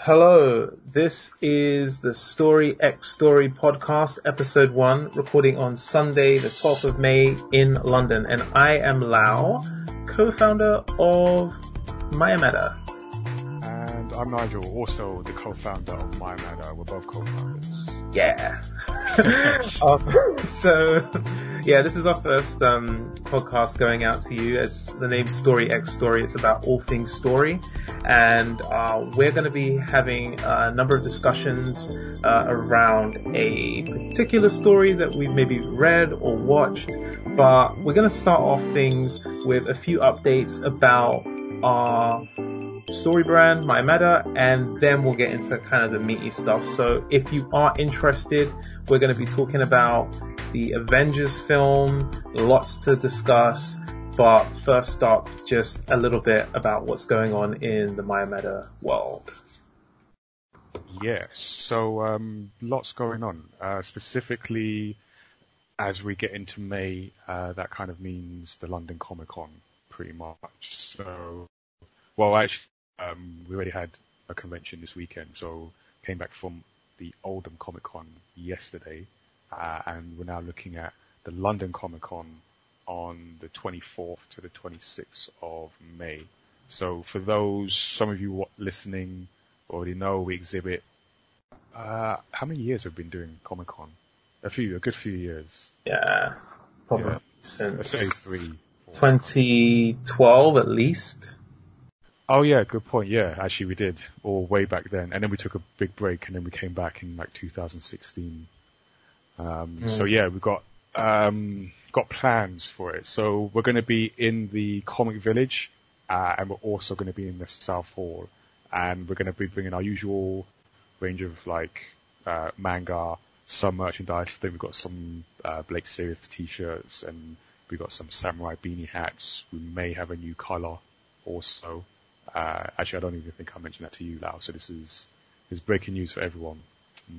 Hello, this is the Story X Story podcast, episode one, recording on Sunday, the 12th of May in London. And I am Lau, co-founder of Mayameda. And I'm Nigel, also the co-founder of Mayameda. We're both co-founders. Yeah. um, so, yeah, this is our first um, podcast going out to you. As the name Story X Story, it's about all things story, and uh, we're going to be having a number of discussions uh, around a particular story that we've maybe read or watched. But we're going to start off things with a few updates about our story brand, Mayameda, and then we'll get into kind of the meaty stuff. So if you are interested, we're going to be talking about the Avengers film, lots to discuss, but first up, just a little bit about what's going on in the Mayameda world. Yes, so um, lots going on. Uh, specifically, as we get into May, uh, that kind of means the London Comic Con, pretty much. So, well, actually, um, we already had a convention this weekend, so came back from the Oldham Comic Con yesterday, uh, and we're now looking at the London Comic Con on the 24th to the 26th of May. So for those, some of you listening already know we exhibit, uh, how many years have we been doing Comic Con? A few, a good few years. Yeah, probably yeah. since 2012 at least. Oh yeah, good point. Yeah, actually we did, or way back then, and then we took a big break, and then we came back in like 2016. Um, mm. So yeah, we've got um, got plans for it. So we're going to be in the Comic Village, uh, and we're also going to be in the South Hall, and we're going to be bringing our usual range of like uh, manga, some merchandise. I think we've got some uh, Blake Series t-shirts, and we've got some samurai beanie hats. We may have a new color also. Uh, actually, I don't even think I mentioned that to you, Lau. So this is this is breaking news for everyone.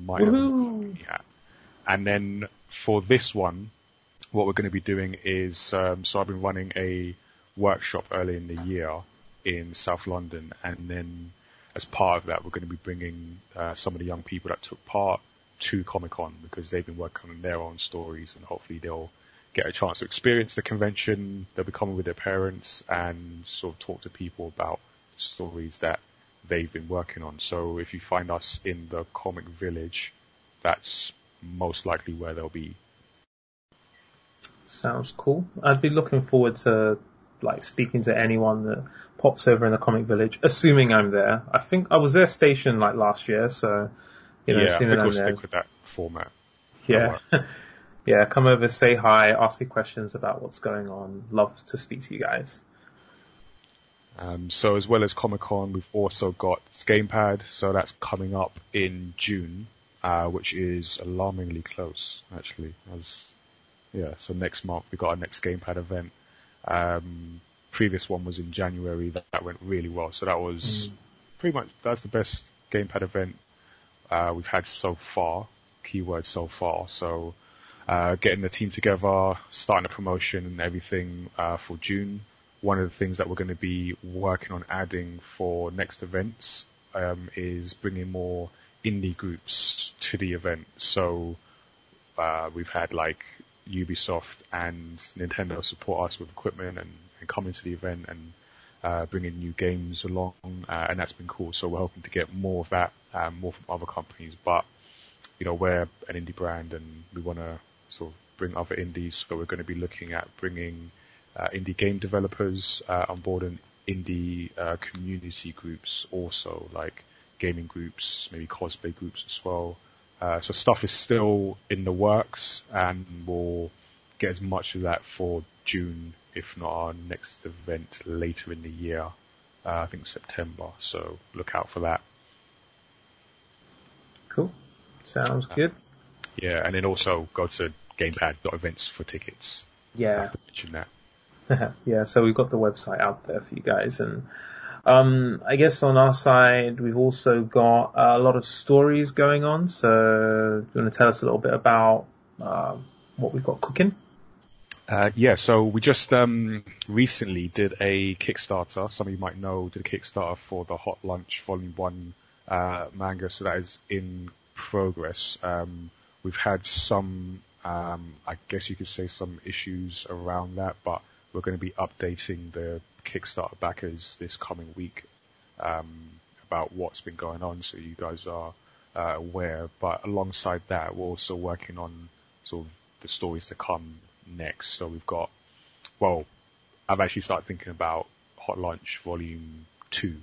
Might yeah. And then for this one, what we're going to be doing is, um, so I've been running a workshop early in the year in South London, and then as part of that, we're going to be bringing uh, some of the young people that took part to Comic Con because they've been working on their own stories, and hopefully they'll get a chance to experience the convention. They'll be coming with their parents and sort of talk to people about stories that they've been working on. So if you find us in the comic village, that's most likely where they'll be. Sounds cool. I'd be looking forward to like speaking to anyone that pops over in the comic village, assuming I'm there. I think I was there stationed like last year, so you know, yeah, I think we'll there. stick with that format. Yeah. yeah, come over, say hi, ask me questions about what's going on. Love to speak to you guys. Um, so as well as Comic Con, we've also got Gamepad, so that's coming up in June, uh, which is alarmingly close, actually. As yeah, so next month we got our next Gamepad event. Um, previous one was in January. That, that, went really well. So that was mm. pretty much that's the best Gamepad event uh, we've had so far. Keyword so far. So uh, getting the team together, starting the promotion and everything uh, for June one of the things that we're going to be working on adding for next events um, is bringing more indie groups to the event. So uh, we've had like Ubisoft and Nintendo support us with equipment and, and come into the event and uh, bringing new games along, uh, and that's been cool. So we're hoping to get more of that, um, more from other companies. But you know, we're an indie brand, and we want to sort of bring other indies. So we're going to be looking at bringing indie game developers uh, on board and indie uh, community groups also, like gaming groups, maybe cosplay groups as well. Uh, so stuff is still in the works, and we'll get as much of that for June, if not our next event later in the year. Uh, I think September. So look out for that. Cool. Sounds good. Yeah, and then also go to gamepad.events for tickets. Yeah. I have to mention that. yeah, so we've got the website out there for you guys, and um, I guess on our side we've also got a lot of stories going on. So, do you want to tell us a little bit about uh, what we've got cooking? Uh, yeah, so we just um, recently did a Kickstarter. Some of you might know did a Kickstarter for the Hot Lunch Volume One uh, manga, so that is in progress. Um, we've had some, um, I guess you could say some issues around that, but we're going to be updating the Kickstarter backers this coming week um, about what's been going on, so you guys are uh, aware. But alongside that, we're also working on sort of the stories to come next. So we've got, well, I've actually started thinking about Hot Lunch Volume Two.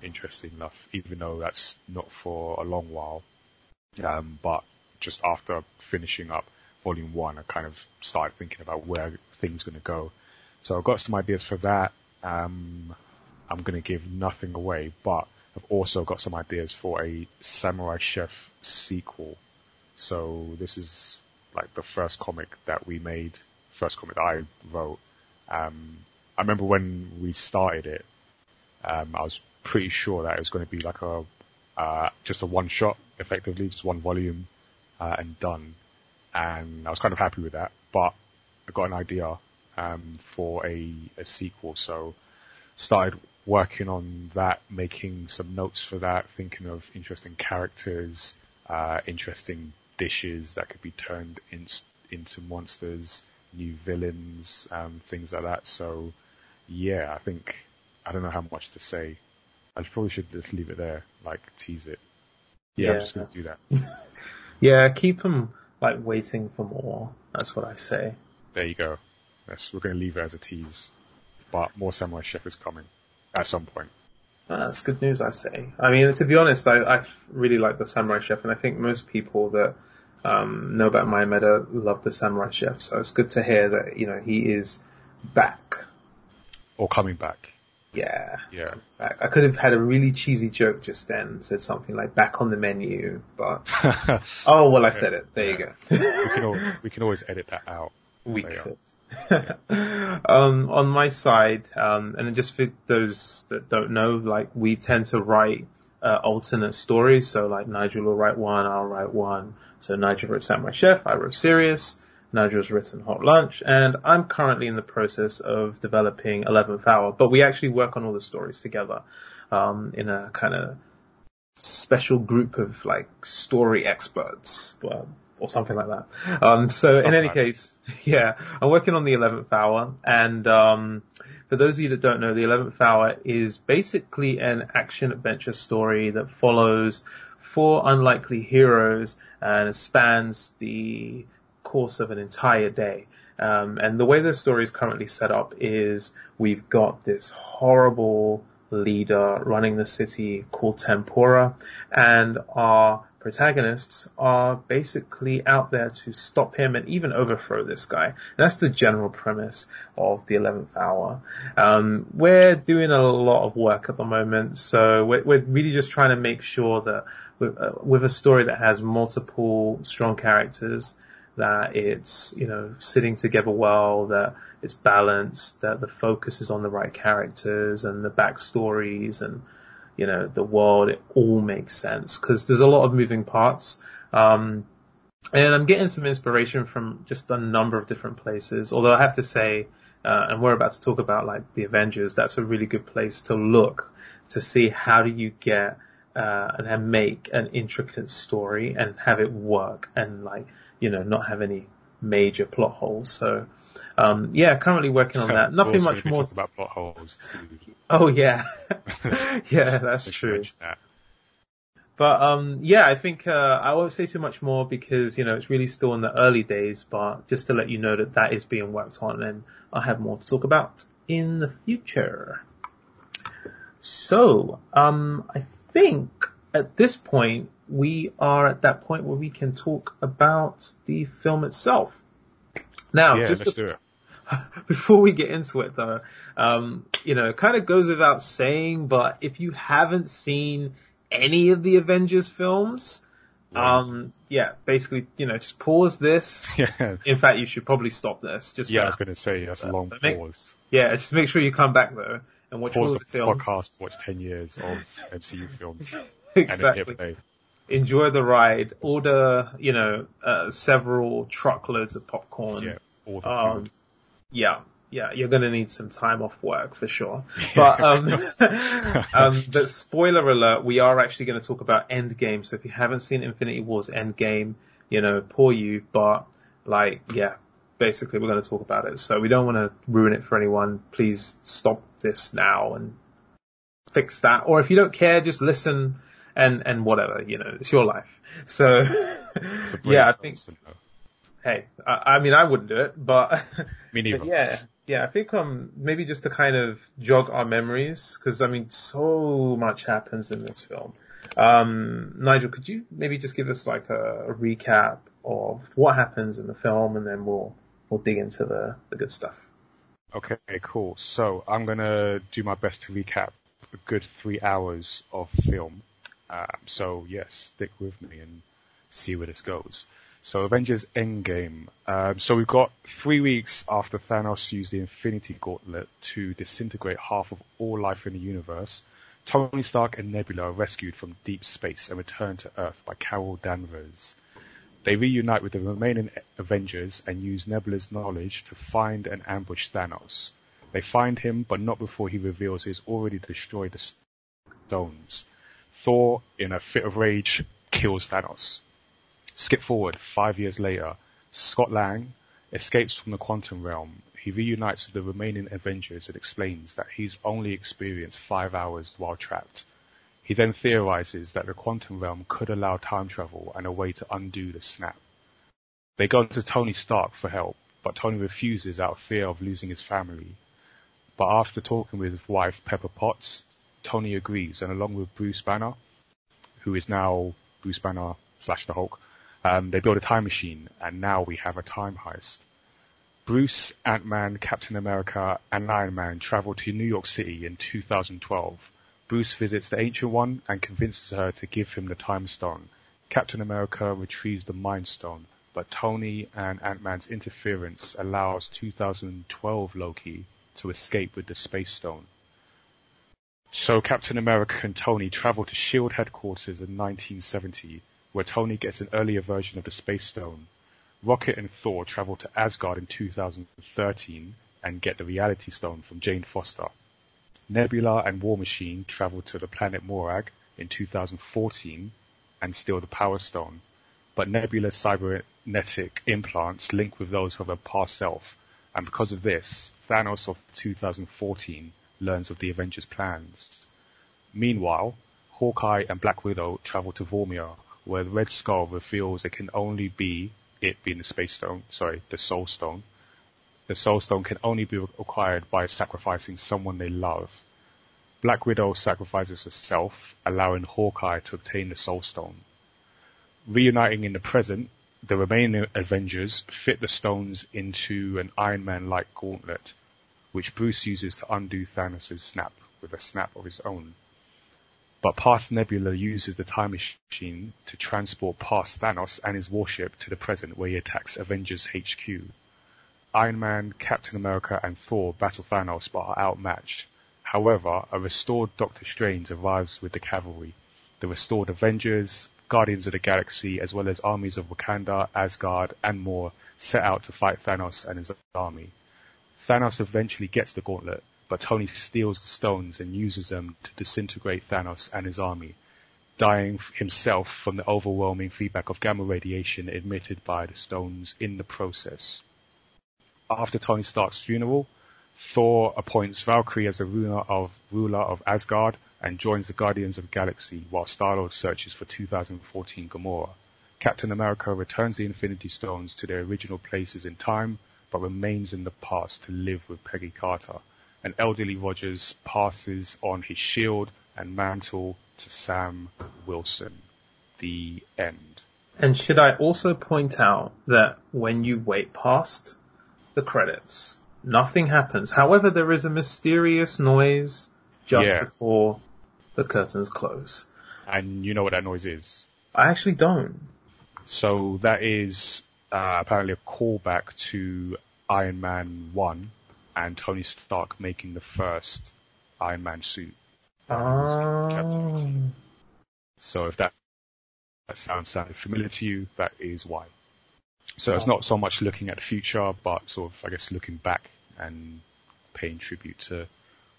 Interesting enough, even though that's not for a long while. Um, but just after finishing up Volume One, I kind of started thinking about where things are going to go. So I've got some ideas for that. Um, I'm going to give nothing away, but I've also got some ideas for a Samurai Chef sequel. So this is like the first comic that we made, first comic that I wrote. Um, I remember when we started it, um, I was pretty sure that it was going to be like a, uh, just a one shot, effectively, just one volume, uh, and done. And I was kind of happy with that, but I got an idea, um, for a, a sequel. So started working on that, making some notes for that, thinking of interesting characters, uh, interesting dishes that could be turned in, into monsters, new villains, um, things like that. So yeah, I think, I don't know how much to say. I probably should just leave it there, like tease it. Yeah, yeah. I'm just going to do that. yeah, keep them like waiting for more. That's what I say. There you go. Yes, we're going to leave it as a tease. But more Samurai Chef is coming at some point. that's good news, I say. I mean, to be honest, I, I really like the Samurai Chef, and I think most people that um, know about Meta love the Samurai Chef. So it's good to hear that you know he is back or coming back. Yeah. Yeah. Back. I could have had a really cheesy joke just then, said something like "back on the menu," but oh well, I said it. There you go. we can always, we can always edit that out. We could. um, on my side, um, and just for those that don't know, like we tend to write uh, alternate stories. So like Nigel will write one, I'll write one. So Nigel wrote Samurai Chef, I wrote Sirius. Nigel's written Hot Lunch, and I'm currently in the process of developing 11th Hour. But we actually work on all the stories together um, in a kind of special group of like story experts. Or something like that. Um, so in any case, yeah, I'm working on the 11th hour and, um, for those of you that don't know, the 11th hour is basically an action adventure story that follows four unlikely heroes and spans the course of an entire day. Um, and the way the story is currently set up is we've got this horrible leader running the city called Tempura and our protagonists are basically out there to stop him and even overthrow this guy. And that's the general premise of the 11th hour. Um, we're doing a lot of work at the moment, so we're, we're really just trying to make sure that with, uh, with a story that has multiple strong characters, that it's, you know, sitting together well, that it's balanced, that the focus is on the right characters and the backstories and, you know, the world, it all makes sense because there's a lot of moving parts. Um, and I'm getting some inspiration from just a number of different places. Although I have to say, uh, and we're about to talk about like the Avengers, that's a really good place to look to see how do you get uh, and make an intricate story and have it work and like you know not have any major plot holes. So um, yeah, currently working on that. Nothing much more. Talk about plot holes. Too. Oh yeah, yeah, that's true. That. But um, yeah, I think uh, I won't say too much more because you know it's really still in the early days. But just to let you know that that is being worked on, and I have more to talk about in the future. So um, I think at this point we are at that point where we can talk about the film itself. Now, yeah, just to. Before we get into it though, um, you know, it kind of goes without saying, but if you haven't seen any of the Avengers films, right. um, yeah, basically, you know, just pause this. Yeah. In fact, you should probably stop this. Just yeah, I was going to say that's a long make, pause. Yeah, just make sure you come back though and watch pause all the, the films. podcast, watch ten years of MCU films. exactly enjoy the ride, order, you know, uh, several truckloads of popcorn. Yeah, all the um, food. Yeah, yeah, you're going to need some time off work for sure. But, um, um, but spoiler alert, we are actually going to talk about Endgame. So if you haven't seen Infinity War's Endgame, you know, poor you, but like, yeah, basically we're going to talk about it. So we don't want to ruin it for anyone. Please stop this now and fix that. Or if you don't care, just listen and, and whatever, you know, it's your life. So, yeah, I think, hey, I, I, mean, I wouldn't do it, but, Me neither. But yeah, yeah, I think um maybe just to kind of jog our memories because I mean so much happens in this film. Um, Nigel, could you maybe just give us like a, a, recap of what happens in the film, and then we'll we'll dig into the the good stuff. Okay, cool. So I'm gonna do my best to recap a good three hours of film. Um, so yes, stick with me and see where this goes. So Avengers Endgame. Um, so we've got three weeks after Thanos used the Infinity Gauntlet to disintegrate half of all life in the universe. Tony Stark and Nebula are rescued from deep space and returned to Earth by Carol Danvers. They reunite with the remaining Avengers and use Nebula's knowledge to find and ambush Thanos. They find him, but not before he reveals he's already destroyed the stones. Thor, in a fit of rage, kills Thanos. Skip forward five years later, Scott Lang escapes from the quantum realm. He reunites with the remaining Avengers and explains that he's only experienced five hours while trapped. He then theorizes that the quantum realm could allow time travel and a way to undo the snap. They go to Tony Stark for help, but Tony refuses out of fear of losing his family. But after talking with his wife Pepper Potts, Tony agrees and along with Bruce Banner, who is now Bruce Banner slash the Hulk, um, they build a time machine, and now we have a time heist. Bruce, Ant-Man, Captain America, and Iron Man travel to New York City in 2012. Bruce visits the Ancient One and convinces her to give him the Time Stone. Captain America retrieves the Mind Stone, but Tony and Ant-Man's interference allows 2012 Loki to escape with the Space Stone. So Captain America and Tony travel to SHIELD headquarters in 1970 where Tony gets an earlier version of the Space Stone. Rocket and Thor travel to Asgard in 2013 and get the Reality Stone from Jane Foster. Nebula and War Machine travel to the planet Morag in 2014 and steal the Power Stone, but Nebula's cybernetic implants link with those of her past self, and because of this, Thanos of 2014 learns of the Avengers' plans. Meanwhile, Hawkeye and Black Widow travel to Vormir, where Red Skull reveals it can only be it being the Space Stone, sorry, the Soul Stone. The Soul Stone can only be acquired by sacrificing someone they love. Black Widow sacrifices herself, allowing Hawkeye to obtain the Soul Stone. Reuniting in the present, the remaining Avengers fit the stones into an Iron Man-like gauntlet, which Bruce uses to undo Thanos' snap with a snap of his own. But past Nebula uses the time machine to transport past Thanos and his warship to the present where he attacks Avengers HQ. Iron Man, Captain America and Thor battle Thanos but are outmatched. However, a restored Doctor Strange arrives with the cavalry. The restored Avengers, Guardians of the Galaxy, as well as armies of Wakanda, Asgard, and more set out to fight Thanos and his army. Thanos eventually gets the gauntlet, but Tony steals the stones and uses them to disintegrate Thanos and his army, dying himself from the overwhelming feedback of gamma radiation emitted by the stones in the process. After Tony Stark's funeral, Thor appoints Valkyrie as the ruler of, ruler of Asgard and joins the Guardians of the Galaxy while Star-Lord searches for 2014 Gamora. Captain America returns the Infinity Stones to their original places in time, but remains in the past to live with Peggy Carter, and elderly Rogers passes on his shield and mantle to Sam Wilson. The end. And should I also point out that when you wait past the credits, nothing happens. However, there is a mysterious noise just yeah. before the curtains close. And you know what that noise is? I actually don't. So that is uh, apparently a callback to Iron Man 1 and Tony Stark making the first Iron Man suit. Um... So if that, that sounds familiar to you, that is why. So it's not so much looking at the future, but sort of, I guess, looking back and paying tribute to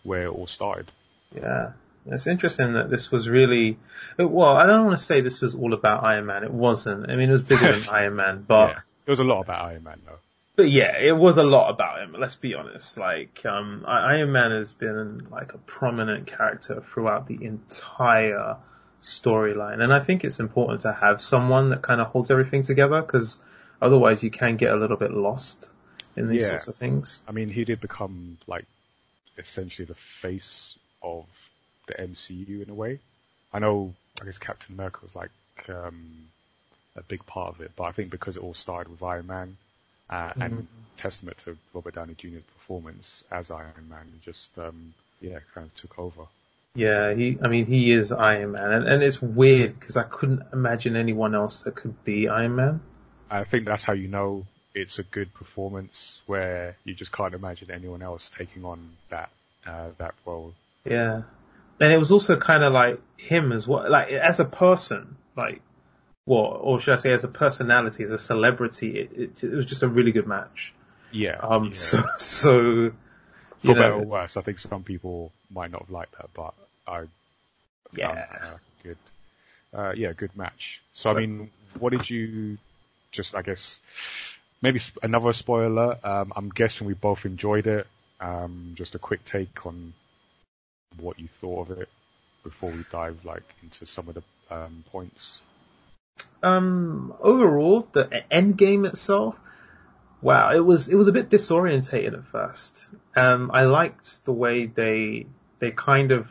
where it all started. Yeah. It's interesting that this was really, well, I don't want to say this was all about Iron Man. It wasn't. I mean, it was bigger than Iron Man, but. Yeah. It was a lot about Iron Man though. But yeah, it was a lot about him. Let's be honest. Like, um, Iron Man has been like a prominent character throughout the entire storyline. And I think it's important to have someone that kind of holds everything together because otherwise you can get a little bit lost in these yeah. sorts of things. I mean, he did become like essentially the face of the MCU in a way. I know, I guess Captain America was like, um, a big part of it, but I think because it all started with Iron Man, uh, mm-hmm. and testament to Robert Downey Jr.'s performance as Iron Man, just, um, yeah, kind of took over. Yeah, he, I mean, he is Iron Man, and, and it's weird because I couldn't imagine anyone else that could be Iron Man. I think that's how you know it's a good performance where you just can't imagine anyone else taking on that, uh, that role. Yeah. And it was also kind of like him as well, like as a person, like, what, or should I say as a personality, as a celebrity, it, it, it was just a really good match. Yeah. Um, yeah. so, so, for better or worse, I think some people might not have liked that, but I yeah uh, good uh, yeah good match. So I mean, what did you just I guess maybe another spoiler? Um, I'm guessing we both enjoyed it. Um, just a quick take on what you thought of it before we dive like into some of the um, points. Um, overall, the end game itself wow, it was it was a bit disorientating at first. Um, I liked the way they they kind of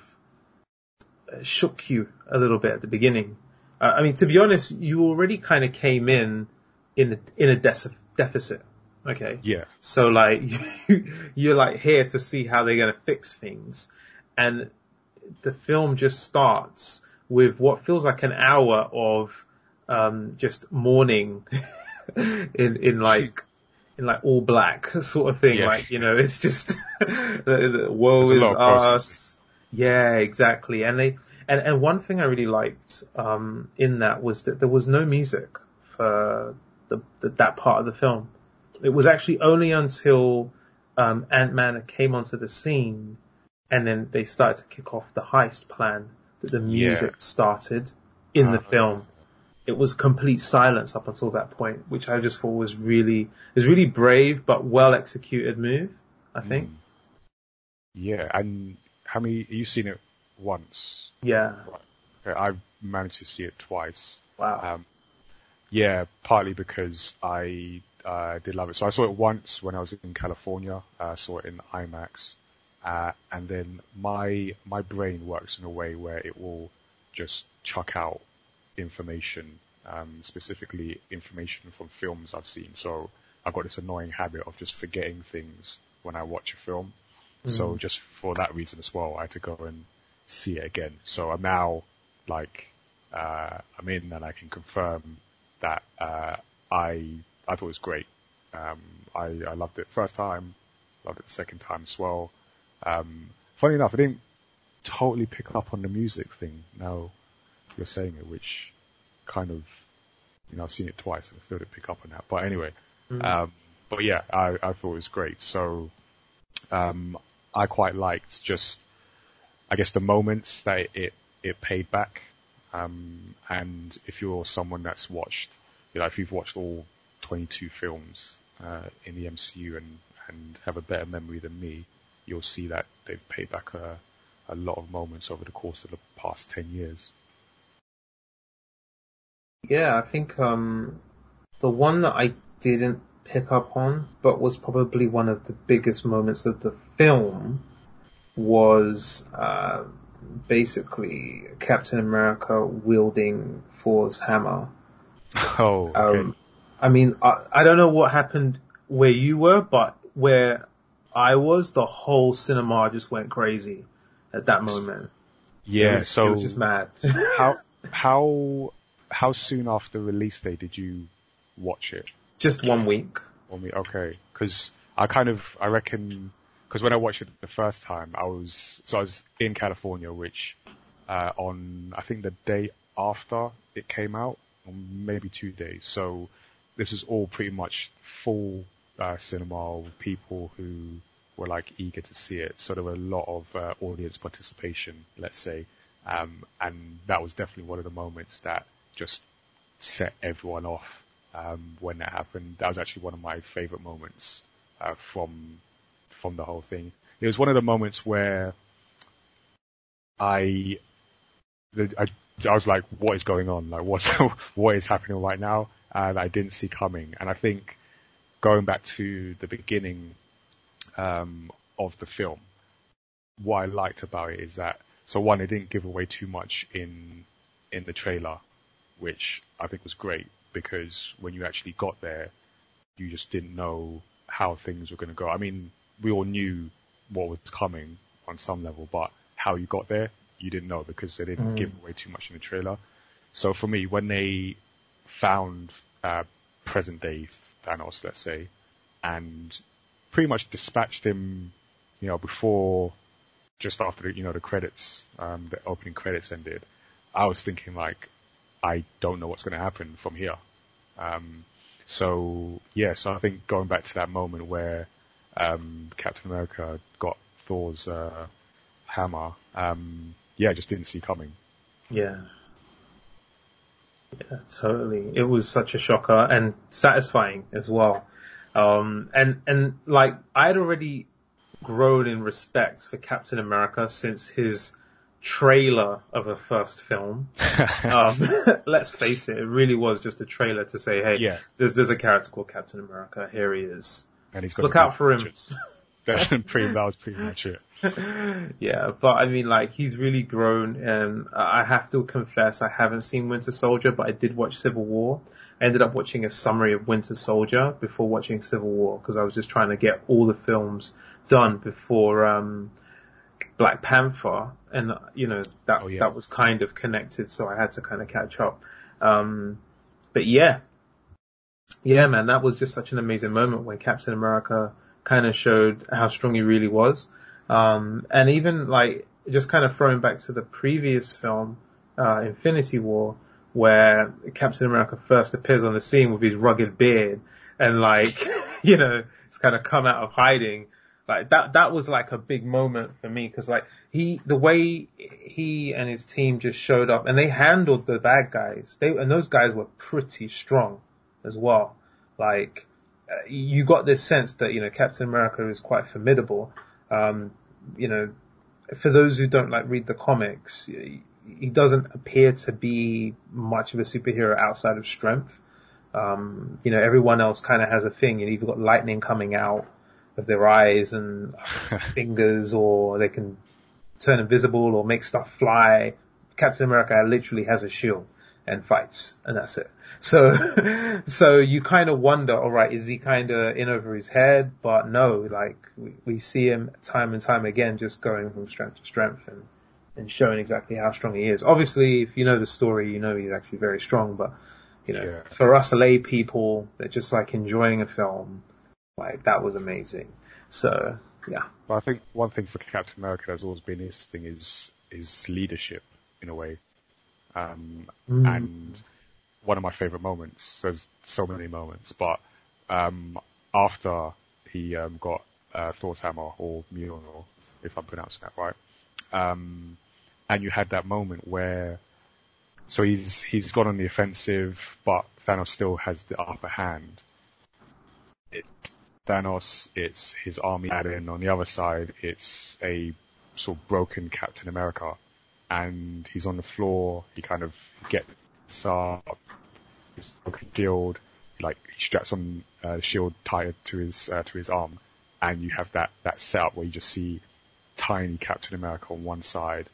uh, shook you a little bit at the beginning. Uh, I mean, to be honest, you already kind of came in in a, in a de- deficit. Okay. Yeah. So like you, you're like here to see how they're going to fix things, and the film just starts with what feels like an hour of um, just mourning in in like in like all black sort of thing. Yeah. Like, you know, it's just, the, the woe is us. Yeah, exactly. And they, and, and one thing I really liked, um, in that was that there was no music for the, the that part of the film. It was actually only until, um, Ant-Man came onto the scene and then they started to kick off the heist plan that the music yeah. started in uh, the uh-huh. film it was complete silence up until that point, which I just thought was really was really brave but well executed move. I think. Mm. Yeah, and how many? You've seen it once. Yeah. Right. Okay, I've managed to see it twice. Wow. Um, yeah, partly because I uh, did love it. So I saw it once when I was in California. I uh, saw it in IMAX, uh, and then my my brain works in a way where it will just chuck out information, um, specifically information from films I've seen. So I've got this annoying habit of just forgetting things when I watch a film. Mm. So just for that reason as well, I had to go and see it again. So I'm now like, uh, I'm in and I can confirm that, uh, I, I thought it was great. Um, I, I loved it first time, loved it the second time as well. Um, funny enough, I didn't totally pick up on the music thing. now you're saying it, which kind of, you know, I've seen it twice and I still didn't pick up on that. But anyway, mm. um, but yeah, I, I thought it was great. So, um, I quite liked just, I guess the moments that it, it, it paid back. Um, and if you're someone that's watched, you know, if you've watched all 22 films, uh, in the MCU and, and have a better memory than me, you'll see that they've paid back a, a lot of moments over the course of the past 10 years. Yeah, I think um, the one that I didn't pick up on, but was probably one of the biggest moments of the film, was uh, basically Captain America wielding Thor's hammer. Oh, okay. Um, I mean, I, I don't know what happened where you were, but where I was, the whole cinema just went crazy at that moment. Yeah, it was, so it was just mad. how how how soon after release day did you watch it? Just one week. One week, okay. Cause I kind of, I reckon, cause when I watched it the first time, I was, so I was in California, which, uh, on, I think the day after it came out, or maybe two days. So this is all pretty much full, uh, cinema people who were like eager to see it. So there were a lot of uh, audience participation, let's say, um, and that was definitely one of the moments that just set everyone off um, when that happened. That was actually one of my favorite moments uh, from from the whole thing. It was one of the moments where I, I, I was like, what is going on? Like, what's what is happening right now? And I didn't see coming. And I think going back to the beginning um, of the film, what I liked about it is that so one, it didn't give away too much in in the trailer, which I think was great because when you actually got there, you just didn't know how things were going to go. I mean, we all knew what was coming on some level, but how you got there, you didn't know because they didn't mm. give away too much in the trailer. So for me, when they found uh, present day Thanos, let's say, and pretty much dispatched him, you know, before, just after the, you know, the credits, um, the opening credits ended, I was thinking like, I don't know what's going to happen from here. Um, so yeah, so I think going back to that moment where um, Captain America got Thor's uh, hammer, um, yeah, just didn't see coming. Yeah. Yeah, totally. It was such a shocker and satisfying as well. Um, and, and like, I'd already grown in respect for Captain America since his trailer of a first film. um, let's face it, it really was just a trailer to say, hey, yeah. there's, there's a character called Captain America. Here he is. And he's got Look out for him. That's pretty, that was pretty much it. yeah, but I mean, like, he's really grown, and I have to confess, I haven't seen Winter Soldier, but I did watch Civil War. I ended up watching a summary of Winter Soldier before watching Civil War, because I was just trying to get all the films done before, um, Black Panther, and you know that oh, yeah. that was kind of connected, so I had to kind of catch up. Um, but yeah, yeah, man, that was just such an amazing moment when Captain America kind of showed how strong he really was. Um, and even like just kind of throwing back to the previous film, uh, Infinity War, where Captain America first appears on the scene with his rugged beard and like, you know, it's kind of come out of hiding like that, that was like a big moment for me because like he, the way he and his team just showed up and they handled the bad guys. They, and those guys were pretty strong as well. Like, uh, you got this sense that, you know, Captain America is quite formidable. Um, you know, for those who don't like read the comics, he doesn't appear to be much of a superhero outside of strength. Um, you know, everyone else kind of has a thing. You know, you've got lightning coming out of their eyes and fingers or they can turn invisible or make stuff fly. Captain America literally has a shield and fights and that's it. So, so you kind of wonder, alright, is he kind of in over his head? But no, like we, we see him time and time again just going from strength to strength and, and showing exactly how strong he is. Obviously, if you know the story, you know he's actually very strong, but you know, yeah. for us lay people that just like enjoying a film, like that was amazing. So yeah. But I think one thing for Captain America has always been his thing is is leadership in a way. Um, mm. and one of my favorite moments, there's so many moments, but, um, after he, um, got, uh, Thor's hammer or Mjolnir, if I'm pronouncing that right, um, and you had that moment where, so he's, he's gone on the offensive, but Thanos still has the upper hand. It, Thanos, it's his army, and on the other side, it's a sort of broken Captain America, and he's on the floor. He kind of gets up, his shield, like he straps on uh, the shield tied to his uh, to his arm, and you have that that setup where you just see tiny Captain America on one side,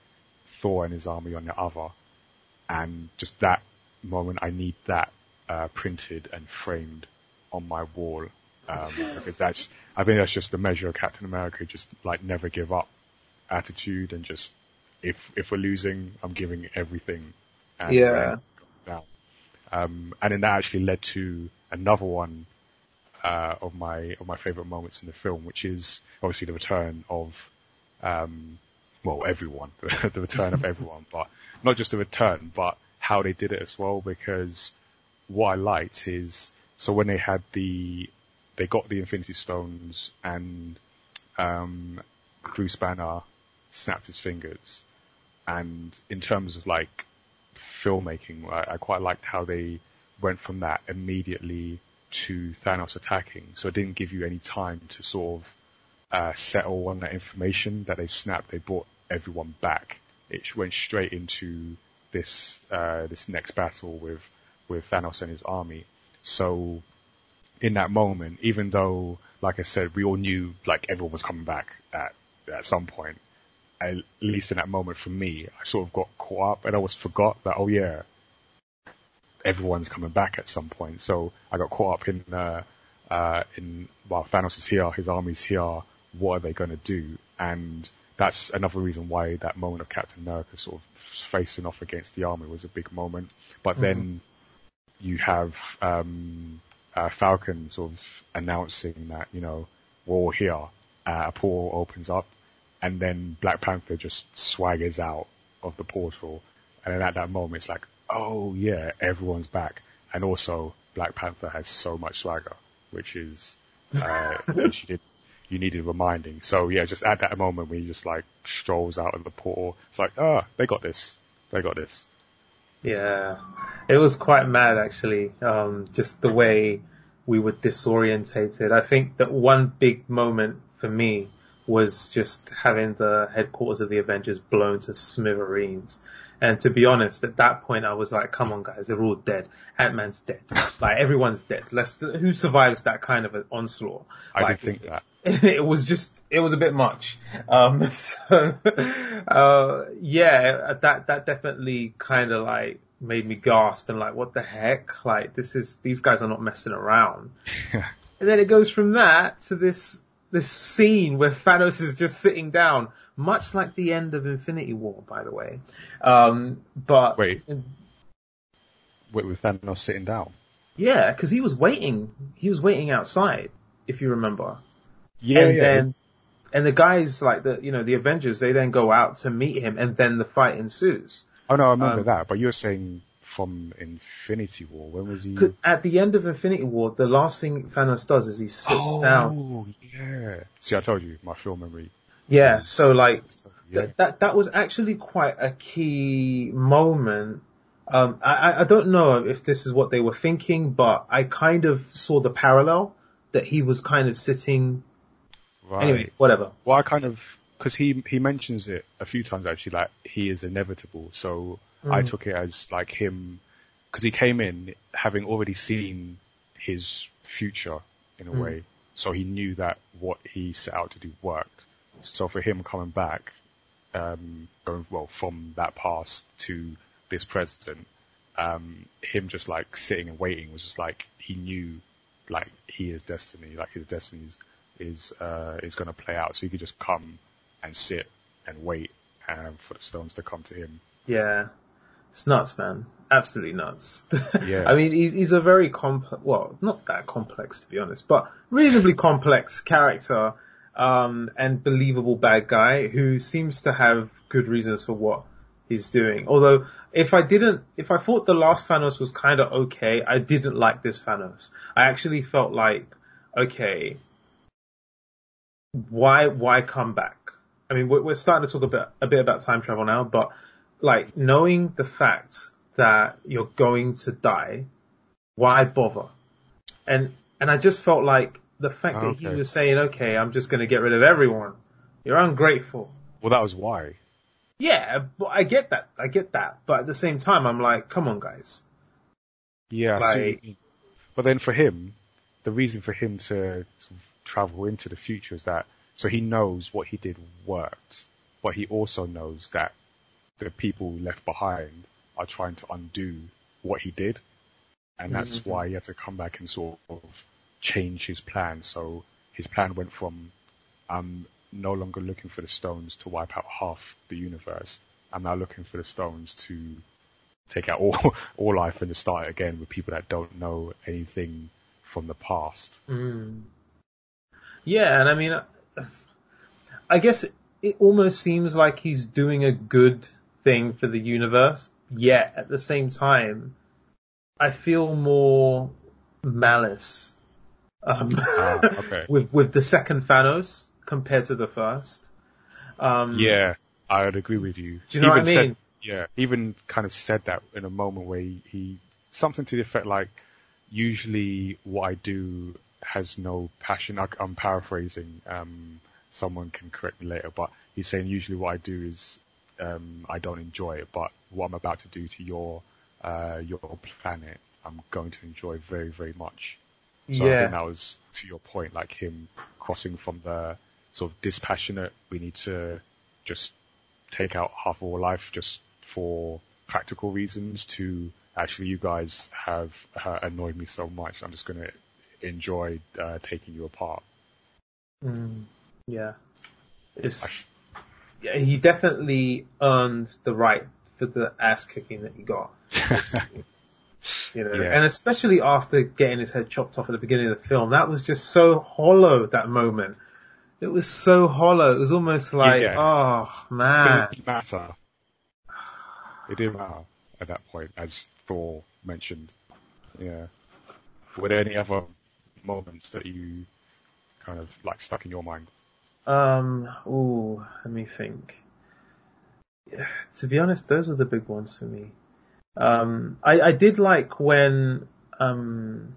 Thor and his army on the other, and just that moment, I need that uh, printed and framed on my wall um, because that's, I think that's just the measure of Captain America, just like never give up attitude and just, if, if we're losing, I'm giving everything. And yeah. Um, and then that actually led to another one, uh, of my, of my favorite moments in the film, which is obviously the return of, um, well, everyone, the return of everyone, but not just the return, but how they did it as well, because what I liked is, so when they had the they got the Infinity Stones and um, Bruce Banner snapped his fingers. And in terms of like filmmaking, I, I quite liked how they went from that immediately to Thanos attacking. So it didn't give you any time to sort of uh, settle on that information that they snapped. They brought everyone back. It went straight into this uh, this next battle with with Thanos and his army. So in that moment, even though, like I said, we all knew like everyone was coming back at at some point, at least in that moment for me, I sort of got caught up and I was forgot that oh yeah, everyone's coming back at some point. So I got caught up in uh, uh, in well Thanos is here, his army's here. What are they going to do? And that's another reason why that moment of Captain America sort of facing off against the army was a big moment. But mm-hmm. then you have um, uh, Falcon sort of announcing that you know we're all here. Uh, a portal opens up, and then Black Panther just swaggers out of the portal, and then at that moment it's like, oh yeah, everyone's back, and also Black Panther has so much swagger, which is uh, she did you needed reminding. So yeah, just at that moment when he just like strolls out of the portal, it's like, ah, oh, they got this. They got this. Yeah. It was quite mad actually. Um, just the way we were disorientated. I think that one big moment for me was just having the headquarters of the Avengers blown to smithereens. And to be honest, at that point, I was like, "Come on, guys, they're all dead. Ant Man's dead. Like everyone's dead. Let's who survives that kind of an onslaught?" I like, did think that. It was just, it was a bit much. Um, so, uh, yeah, that that definitely kind of like made me gasp and like, what the heck? Like, this is these guys are not messing around. and then it goes from that to this this scene where Thanos is just sitting down, much like the end of Infinity War, by the way. Um, but wait, wait, with Thanos sitting down? Yeah, because he was waiting. He was waiting outside, if you remember. Yeah, and yeah. then and the guys like the you know the Avengers, they then go out to meet him, and then the fight ensues. Oh no, I remember um, that. But you're saying from Infinity War. When was he? At the end of Infinity War, the last thing Thanos does is he sits oh, down. Oh yeah. See, I told you my film memory. Yeah. So like yeah. Th- that that was actually quite a key moment. Um, I, I don't know if this is what they were thinking, but I kind of saw the parallel that he was kind of sitting. Right. Anyway, whatever. Well, I kind of because he he mentions it a few times actually, like he is inevitable. So mm. I took it as like him because he came in having already seen his future in a mm. way, so he knew that what he set out to do worked. So for him coming back, um, going well from that past to this present, um, him just like sitting and waiting was just like he knew like he is destiny, like his destiny is is uh, is going to play out. So he could just come and sit and wait um, for the stones to come to him. Yeah, it's nuts, man. Absolutely nuts. Yeah. I mean, he's he's a very complex. Well, not that complex to be honest, but reasonably complex character. Um, and believable bad guy who seems to have good reasons for what he's doing. Although, if I didn't, if I thought the last Thanos was kind of okay, I didn't like this Thanos. I actually felt like, okay, why, why come back? I mean, we're, we're starting to talk a bit, a bit about time travel now, but like knowing the fact that you're going to die, why bother? And, and I just felt like the fact okay. that he was saying, okay, I'm just going to get rid of everyone. You're ungrateful. Well, that was why. Yeah, but I get that. I get that. But at the same time, I'm like, come on, guys. Yeah. Like, but then for him, the reason for him to travel into the future is that so he knows what he did worked, but he also knows that the people left behind are trying to undo what he did. And that's mm-hmm. why he had to come back and sort of change his plan. So his plan went from, um, no longer looking for the stones to wipe out half the universe. I'm now looking for the stones to take out all, all life and to start again with people that don't know anything from the past. Mm. Yeah, and I mean, I guess it almost seems like he's doing a good thing for the universe, yet at the same time, I feel more malice um, uh, okay. with with the second Thanos compared to the first. Um, Yeah, I would agree with you. Do you know what I Even said- mean? yeah, even kind of said that in a moment where he, he something to the effect like, usually what I do has no passion. I, I'm paraphrasing. Um, someone can correct me later, but he's saying usually what I do is um, I don't enjoy it, but what I'm about to do to your uh, your planet, I'm going to enjoy very very much. So I think that was to your point, like him crossing from the sort of dispassionate, we need to just take out half of our life just for practical reasons to actually you guys have uh, annoyed me so much. I'm just going to enjoy uh, taking you apart. Mm, yeah. It's, yeah, he definitely earned the right for the ass kicking that he got. you know, Yeah. and especially after getting his head chopped off at the beginning of the film, that was just so hollow, that moment. It was so hollow. It was almost like, Yeah. oh It man. didn't matter. It didn't matter at that point, as Thor mentioned. Yeah. Were there any other moments that you kind of like stuck in your mind? Um, ooh, let me think. Yeah, To be honest, those were the big ones for me. Um, I, I did like when, um,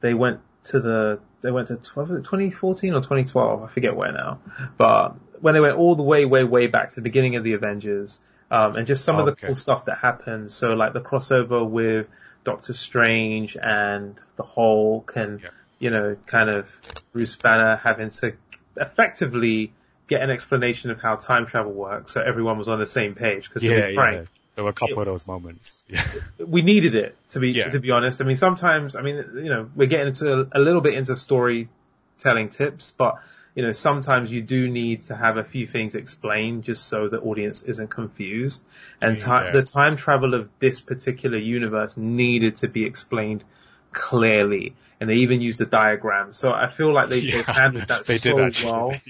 they went to the, they went to 12, 2014 or 2012, I forget where now, but when they went all the way, way, way back to the beginning of the Avengers, um, and just some of the Okay. cool stuff that happened. So like the crossover with Doctor Strange and the Hulk and, Yeah. you know, kind of Bruce Banner having to effectively get an explanation of how time travel works so everyone was on the same page. Because to Yeah, yeah. There were a couple of those moments. Yeah. we needed it to be Yeah. to be honest. I mean, sometimes I mean, you know, we're getting into a, a little bit into storytelling tips, but you know, sometimes you do need to have a few things explained just so the audience isn't confused. And ti Yeah. the time travel of this particular universe needed to be explained clearly, and they even used a diagram. So I feel like they, they handled that they so did actually. well.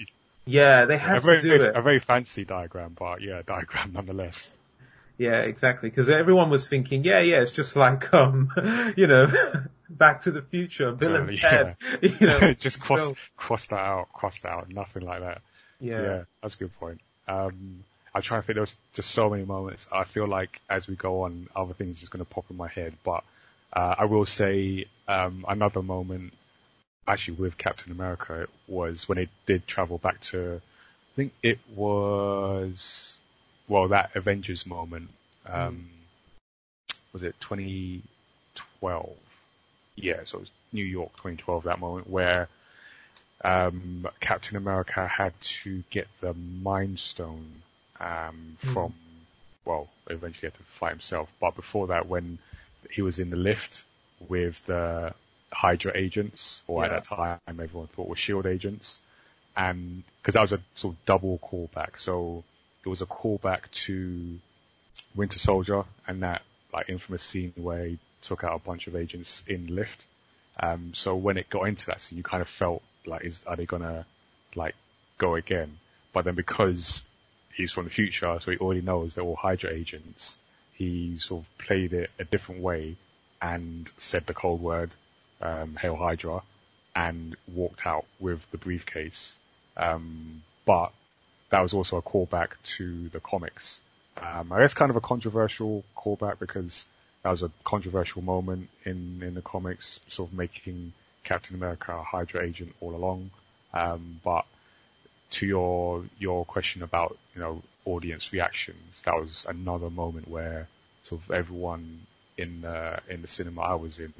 Yeah, they a had very, to do it. a very fancy diagram, but yeah, diagram nonetheless. Yeah, exactly. Because everyone was thinking, yeah, yeah, it's just like, um, you know, Back to the Future, Bill and Ted. You know, just cross so- cross that out, cross that out, nothing like that. yeah, Yeah, that's a good point. Um, I'm trying to think. There was just so many moments. I feel like as we go on, other things are just going to pop in my head. But uh, I will say um, another moment, actually with Captain America, was when it did travel back to. I think it was well that Avengers moment. Um, Was it 2012? Yeah, so it was New York 2012. That moment where um, Captain America had to get the Mind Stone um, from, well, eventually had to fight himself. But before that, when he was in the lift with the Hydra agents, or at that time everyone thought were Shield agents, and because that was a sort of double callback, so it was a callback to Winter Soldier and that like infamous scene where he took out a bunch of agents in lift. Um, so when it got into that scene, you kind of felt like, is are they gonna like go again? But then because he's from the future, so he already knows they're all Hydra agents, he sort of played it a different way and said the cold word, um, "Hail Hydra," and walked out with the briefcase. Um, but that was also a callback to the comics. Um, I guess kind of a controversial callback because that was a controversial moment in, in the comics, sort of making Captain America a Hydra agent all along. Um, but to your, your question about, you know, audience reactions, that was another moment where sort of everyone in the, in the cinema I was in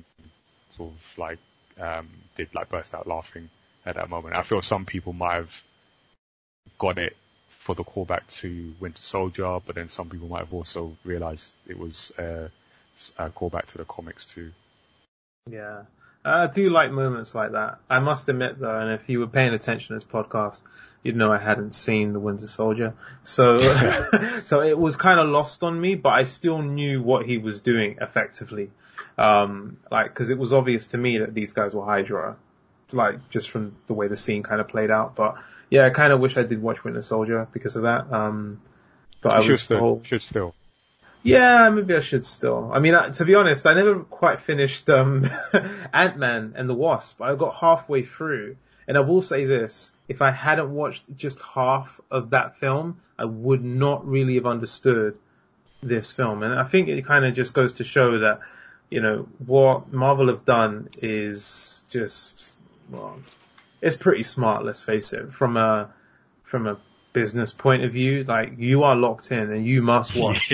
sort of like, um, did like burst out laughing at that moment. I feel some people might have got it for the callback to Winter Soldier, but then some people might have also realized it was uh, a callback to the comics too. Yeah. I do like moments like that. I must admit though, and if you were paying attention to this podcast, you'd know I hadn't seen The Winter Soldier. So, so it was kind of lost on me, but I still knew what he was doing effectively. Um, like, cause it was obvious to me that these guys were Hydra. Like, just from the way the scene kind of played out. But yeah, I kind of wish I did watch Winter Soldier because of that. Um, but I should was still, told, should still. yeah, maybe I should still. I mean, to be honest, I never quite finished um, Ant Man and the Wasp. I got halfway through, and I will say this: if I hadn't watched just half of that film, I would not really have understood this film. And I think it kind of just goes to show that, you know, what Marvel have done is just, well, it's pretty smart, let's face it, from a, from a business point of view. Like, you are locked in and you must watch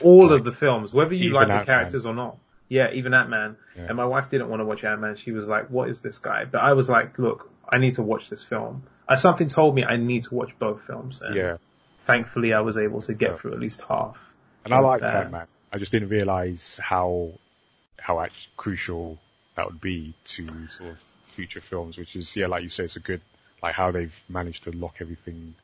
all of the films, whether you like the characters or not. Yeah, even Ant-Man. Yeah. And my wife didn't want to watch Ant-Man. She was like, what is this guy? But I was like, look, I need to watch this film. Uh, something told me I need to watch both films. And yeah. Thankfully, I was able to get yeah. through at least half. And I liked Ant-Man. I just didn't realize how, how actually crucial that would be to sort of future films, which is, yeah, like you say, it's a good, like how they've managed to lock everything,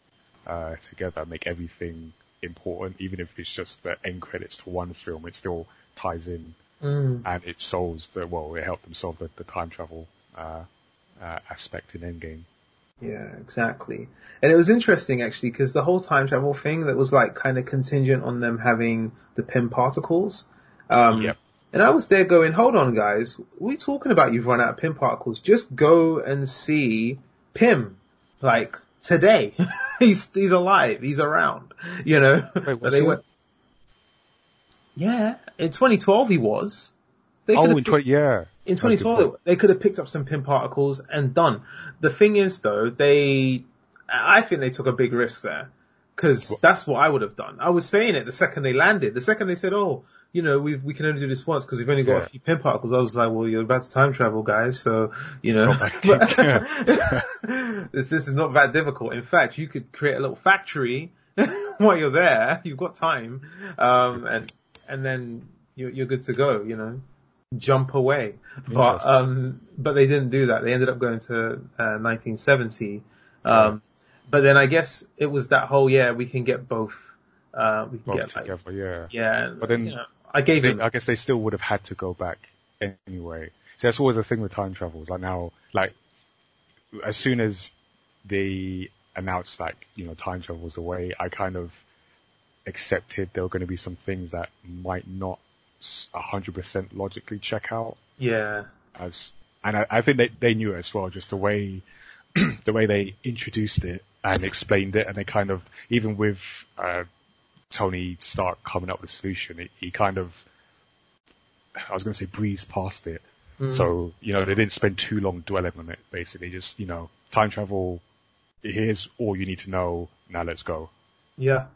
uh, together, make everything important, even if it's just the end credits to one film, it still ties in Mm. And it solves the, well, it helped them solve the, the time travel, uh, uh, aspect in Endgame. Yeah, exactly. And it was interesting actually because the whole time travel thing that was like kind of contingent on them having the Pym particles. Um, yep. And I was there going, hold on guys, we're talking about you've run out of Pym particles? Just go and see Pym. Like, today. he's, he's alive. He's around. You know? Wait, they went, yeah, in 2012 he was. They oh, in 20, yeah. In 2012, they could have picked up some Pym particles and done. The thing is though, they, I think they took a big risk there. Cause that's what I would have done. I was saying it the second they landed. The second they said, oh, you know, we we can only do this once because we've only got yeah. a few Pym particles. I was like, well, you're about to time travel, guys. So, you know, this this is not that difficult. In fact, you could create a little factory while you're there. You've got time, um, and and then you're, you're good to go, you know, jump away. But, um, but they didn't do that. They ended up going to, uh, 1970. Um, but then I guess it was that whole, yeah, we can get both, uh, we can both get together, like, yeah. Yeah. But then, you know, I gave they, him. I guess they still would have had to go back anyway. So that's always the thing with time travels. Like now, like, as soon as they announced like, you know, time travel was the way, I kind of, accepted there were going to be some things that might not 100% logically check out. Yeah. As, and I, I think they, they knew it as well, just the way, the way they introduced it and explained it and they kind of, even with, uh, Tony Stark coming up with a solution, it, he kind of, I was going to say breezed past it. Mm. So, you know, they didn't spend too long dwelling on it, basically. Just, you know, time travel, here's all you need to know, now let's go. Yeah.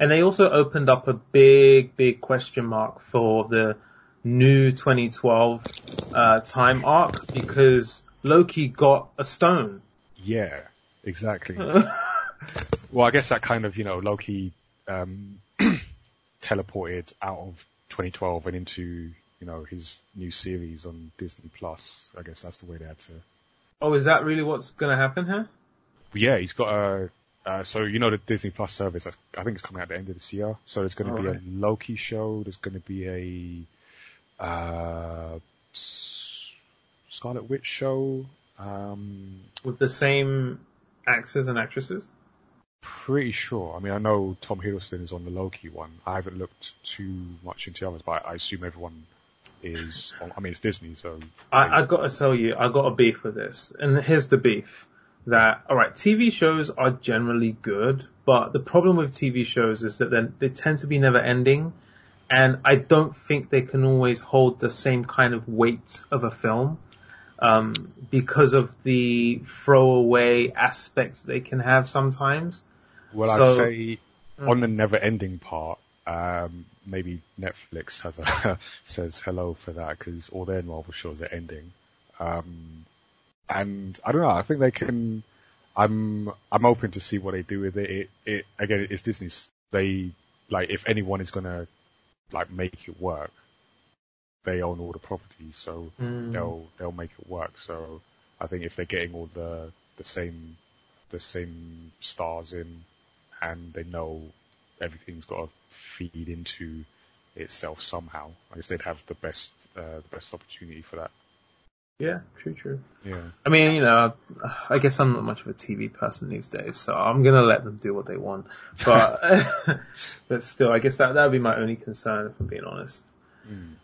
And they also opened up a big, big question mark for the new 2012 uh, time arc because Loki got a stone. Yeah, exactly. well, I guess that kind of, you know, Loki um, teleported out of 2012 and into, you know, his new series on Disney Plus. I guess that's the way they had to. Oh, is that really what's going to happen here? Yeah, he's got a uh, so you know the Disney Plus service, I think it's coming out at the end of this year. So there's going to be right. a Loki show. There's going to be a uh, Scarlet Witch show um, with the same actors and actresses. Pretty sure. I mean, I know Tom Hiddleston is on the Loki one. I haven't looked too much into others, but I assume everyone is. On, I mean, it's Disney, so. I, I got to tell you, I got a beef with this, and here's the beef that all right, TV shows are generally good, but the problem with TV shows is that then they tend to be never ending, and I don't think they can always hold the same kind of weight of a film. Um, because of the throwaway aspects they can have sometimes. Well, so, I'd say mm. on the never ending part, um, maybe Netflix has a, says hello for that because all their Marvel shows are ending. Um, and I don't know. I think they can. I'm I'm open to see what they do with it. It, it again, it's Disney. They like if anyone is gonna like make it work, they own all the properties, so mm. they'll they'll make it work. So I think if they're getting all the the same the same stars in, and they know everything's got to feed into itself somehow, I guess they'd have the best uh, the best opportunity for that. Yeah, true, true. Yeah. I mean, you know, I guess I'm not much of a TV person these days, so I'm gonna let them do what they want. But, but still, I guess that that would be my only concern, if I'm being honest. Mm.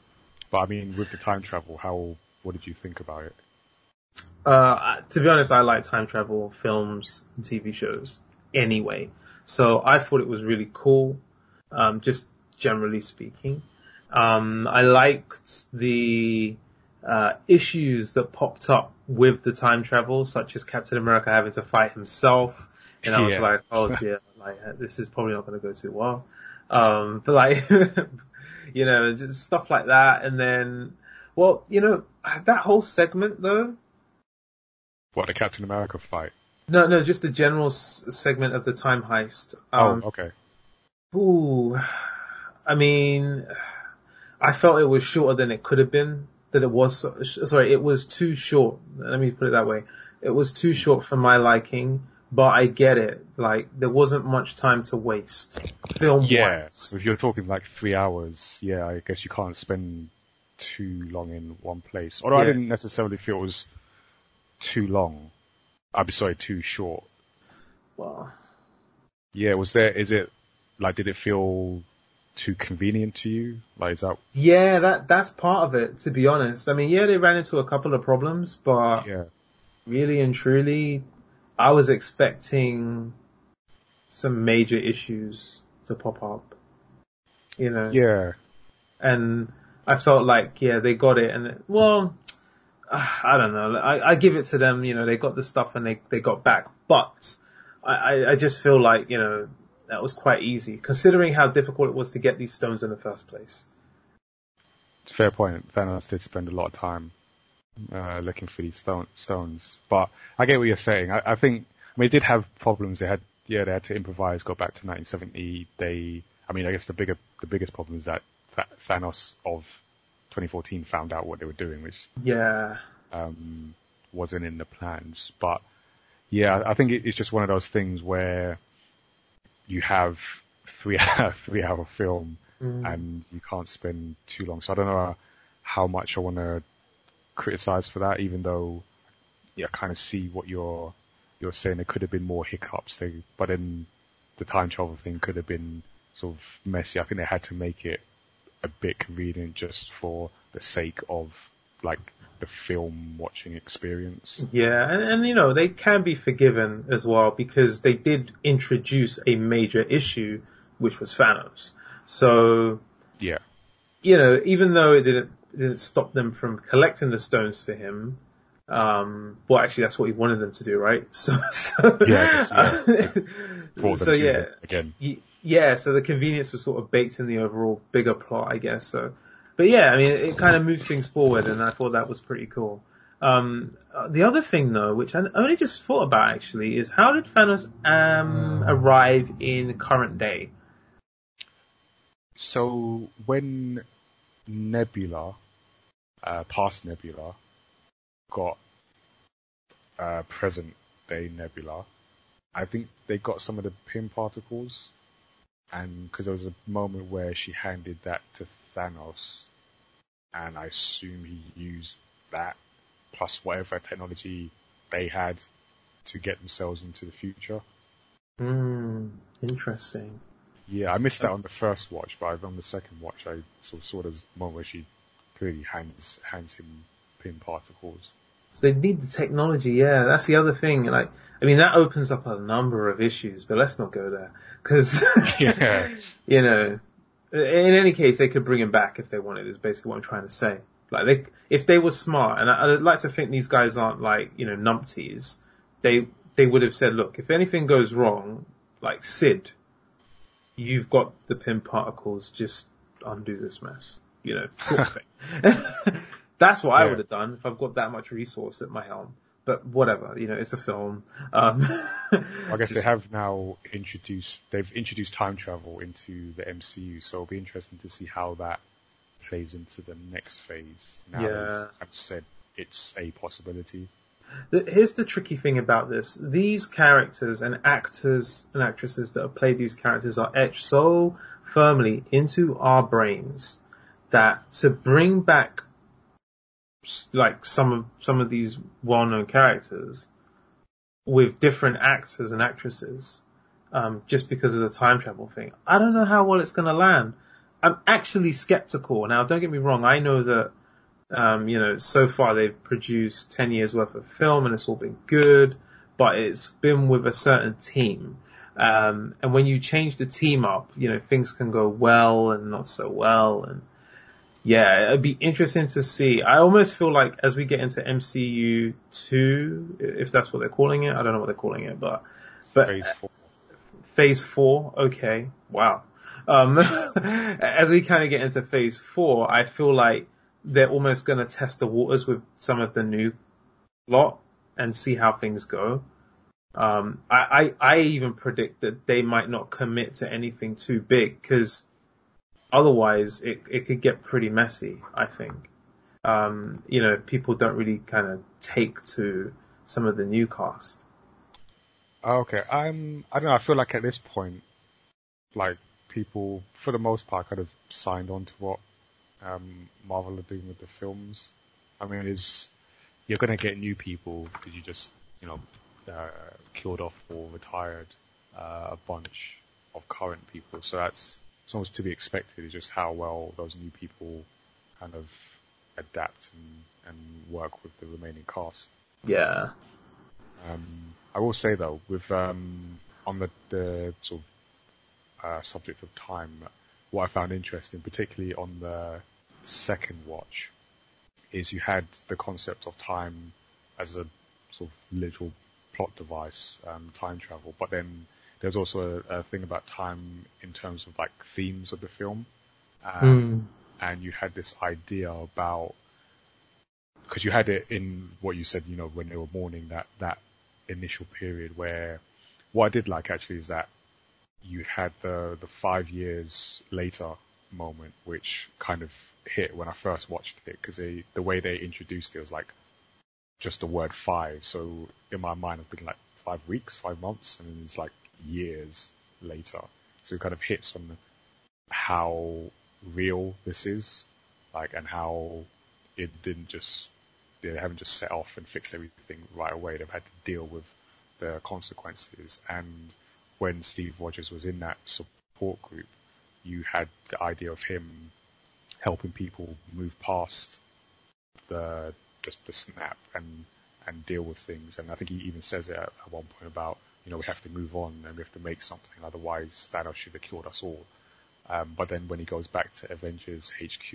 But I mean, with the time travel, how, what did you think about it? Uh, to be honest, I like time travel films and TV shows anyway. So I thought it was really cool, um, just generally speaking. Um, I liked the uh, issues that popped up with the time travel, such as Captain America having to fight himself, and I was Yeah. like, oh dear, like uh, this is probably not going to go too well. Um, but like, you know, just stuff like that, and then, well, you know, that whole segment though, What the Captain America fight? no, no, just the general s- segment of the time heist. Um, oh, okay. Ooh, I mean, I felt it was shorter than it could have been. That it was sorry, it was too short. Let me put it that way. It was too short for my liking, but I get it. Like there wasn't much time to waste. Film Yeah, wise. if you're talking like three hours, yeah, I guess you can't spend too long in one place. Although I didn't necessarily feel it was too long. I'm sorry, too short. Well, Yeah, was there, is it, like, did it feel too convenient to you? Like, is that, yeah, that that's part of it. To be honest, I mean, yeah, they ran into a couple of problems, but yeah, really and truly, I was expecting some major issues to pop up. You know, yeah, and I felt like, yeah, they got it, and it, well, I don't know. I, I give it to them. You know, they got the stuff and they they got back, but I, I, I just feel like you know that was quite easy considering how difficult it was to get these stones in the first place. fair point. Thanos did spend a lot of time, uh, looking for these stone, stones. But I get what you're saying. I, I think, I mean, they did have problems. They had, yeah, they had to improvise, go back to 1970. They, I mean, I guess the bigger, the biggest problem is that Th- Thanos of 2014 found out what they were doing, which Yeah, um, wasn't in the plans. But yeah, I think it, it's just one of those things where you have three hour, three hour film Mm. and you can't spend too long. So I don't know how much I want to criticize for that, even though yeah, I kind of see what you're you're saying. There could have been more hiccups, but then the time travel thing could have been sort of messy. I think they had to make it a bit convenient just for the sake of like the film watching experience. yeah, and, and you know they can be forgiven as well because they did introduce a major issue, which was Thanos. So Yeah, you know, even though it didn't it didn't stop them from collecting the stones for him, um, well, actually, that's what he wanted them to do, right? So, so Yeah, guess, yeah. so yeah, again. yeah. So the convenience was sort of baked in the overall bigger plot, I guess. So, but yeah, I mean, it, kind of moves things forward, and I thought that was pretty cool. Um, uh, the other thing though, which I only just thought about actually, is how did Thanos um, arrive in current day? So when Nebula, uh, past Nebula, got uh, present day Nebula, I think they got some of the Pym particles, and because there was a moment where she handed that to Thanos, and I assume he used that plus whatever technology they had to get themselves into the future. Hmm, interesting. Yeah, I missed that on the first watch, but on the second watch, I sort of saw this moment where she clearly hands hands him Pym particles. So they need the technology, yeah. That's the other thing. Like, I mean, that opens up a number of issues, but let's not go there. Cause, Yeah. you know, in any case, they could bring him back if they wanted, is basically what I'm trying to say. Like, they, if they were smart, and I, I'd like to think these guys aren't like, you know, numpties, they, they would have said, look, if anything goes wrong, like Sid, you've got the Pym particles, just undo this mess, you know, sort of thing. That's what I would have done if I've got that much resource at my helm. But whatever, you know, it's a film. Um, I guess they have now introduced they've introduced time travel into the MCU, so it'll be interesting to see how that plays into the next phase. Now Yeah. I've said it's a possibility. The- Here's the tricky thing about this. These characters and actors and actresses that have played these characters are etched so firmly into our brains that to bring back like some of some of these well-known characters with different actors and actresses um, just because of the time travel thing. I don't know how well it's going to land. I'm actually skeptical. Now, don't get me wrong. I know that Um, you know, so far they've produced 10 years worth of film and it's all been good, but it's been with a certain team. Um, and when you change the team up, you know, things can go well and not so well. And yeah, it'd be interesting to see. I almost feel like as we get into MCU 2, if that's what they're calling it, I don't know what they're calling it, but, but Phase four. phase four, okay, wow. Um, as we kind of get into phase four, I feel like they're almost going to test the waters with some of the new lot and see how things go. Um, I, I, I even predict that they might not commit to anything too big because otherwise it, it could get pretty messy, I think. Um, you know, people don't really kind of take to some of the new cast. Okay, I'm. I don't know. I feel like at this point, like people, for the most part, kind of signed on to what um, Marvel are doing with the films. I mean, is you're going to get new people because you just, you know, uh, killed off or retired uh, a bunch of current people. So that's it's almost to be expected. It's just how well those new people kind of adapt and, and work with the remaining cast. Yeah. Um, I will say though, with um, on the, the sort of uh, subject of time, what I found interesting, particularly on the second watch, is you had the concept of time as a sort of literal plot device, um, time travel, but then there's also a, a, thing about time in terms of like themes of the film, um, mm. and you had this idea about because you had it in what you said, you know, when they were mourning that that initial period where what I did like actually is that you had the the five years later moment, which kind of hit when I first watched it because the way they introduced it was like just the word five. So in my mind, I've been like five weeks, five months, and it's like years later. So it kind of hits on how real this is, like, and how it didn't just they haven't just set off and fixed everything right away. They've had to deal with the consequences. And when Steve Rogers was in that support group, you had the idea of him helping people move past the just the snap and and deal with things. And I think he even says it at, at one point about you know we have to move on and we have to make something, otherwise Thanos should have killed us all. Um, but then when he goes back to Avengers HQ,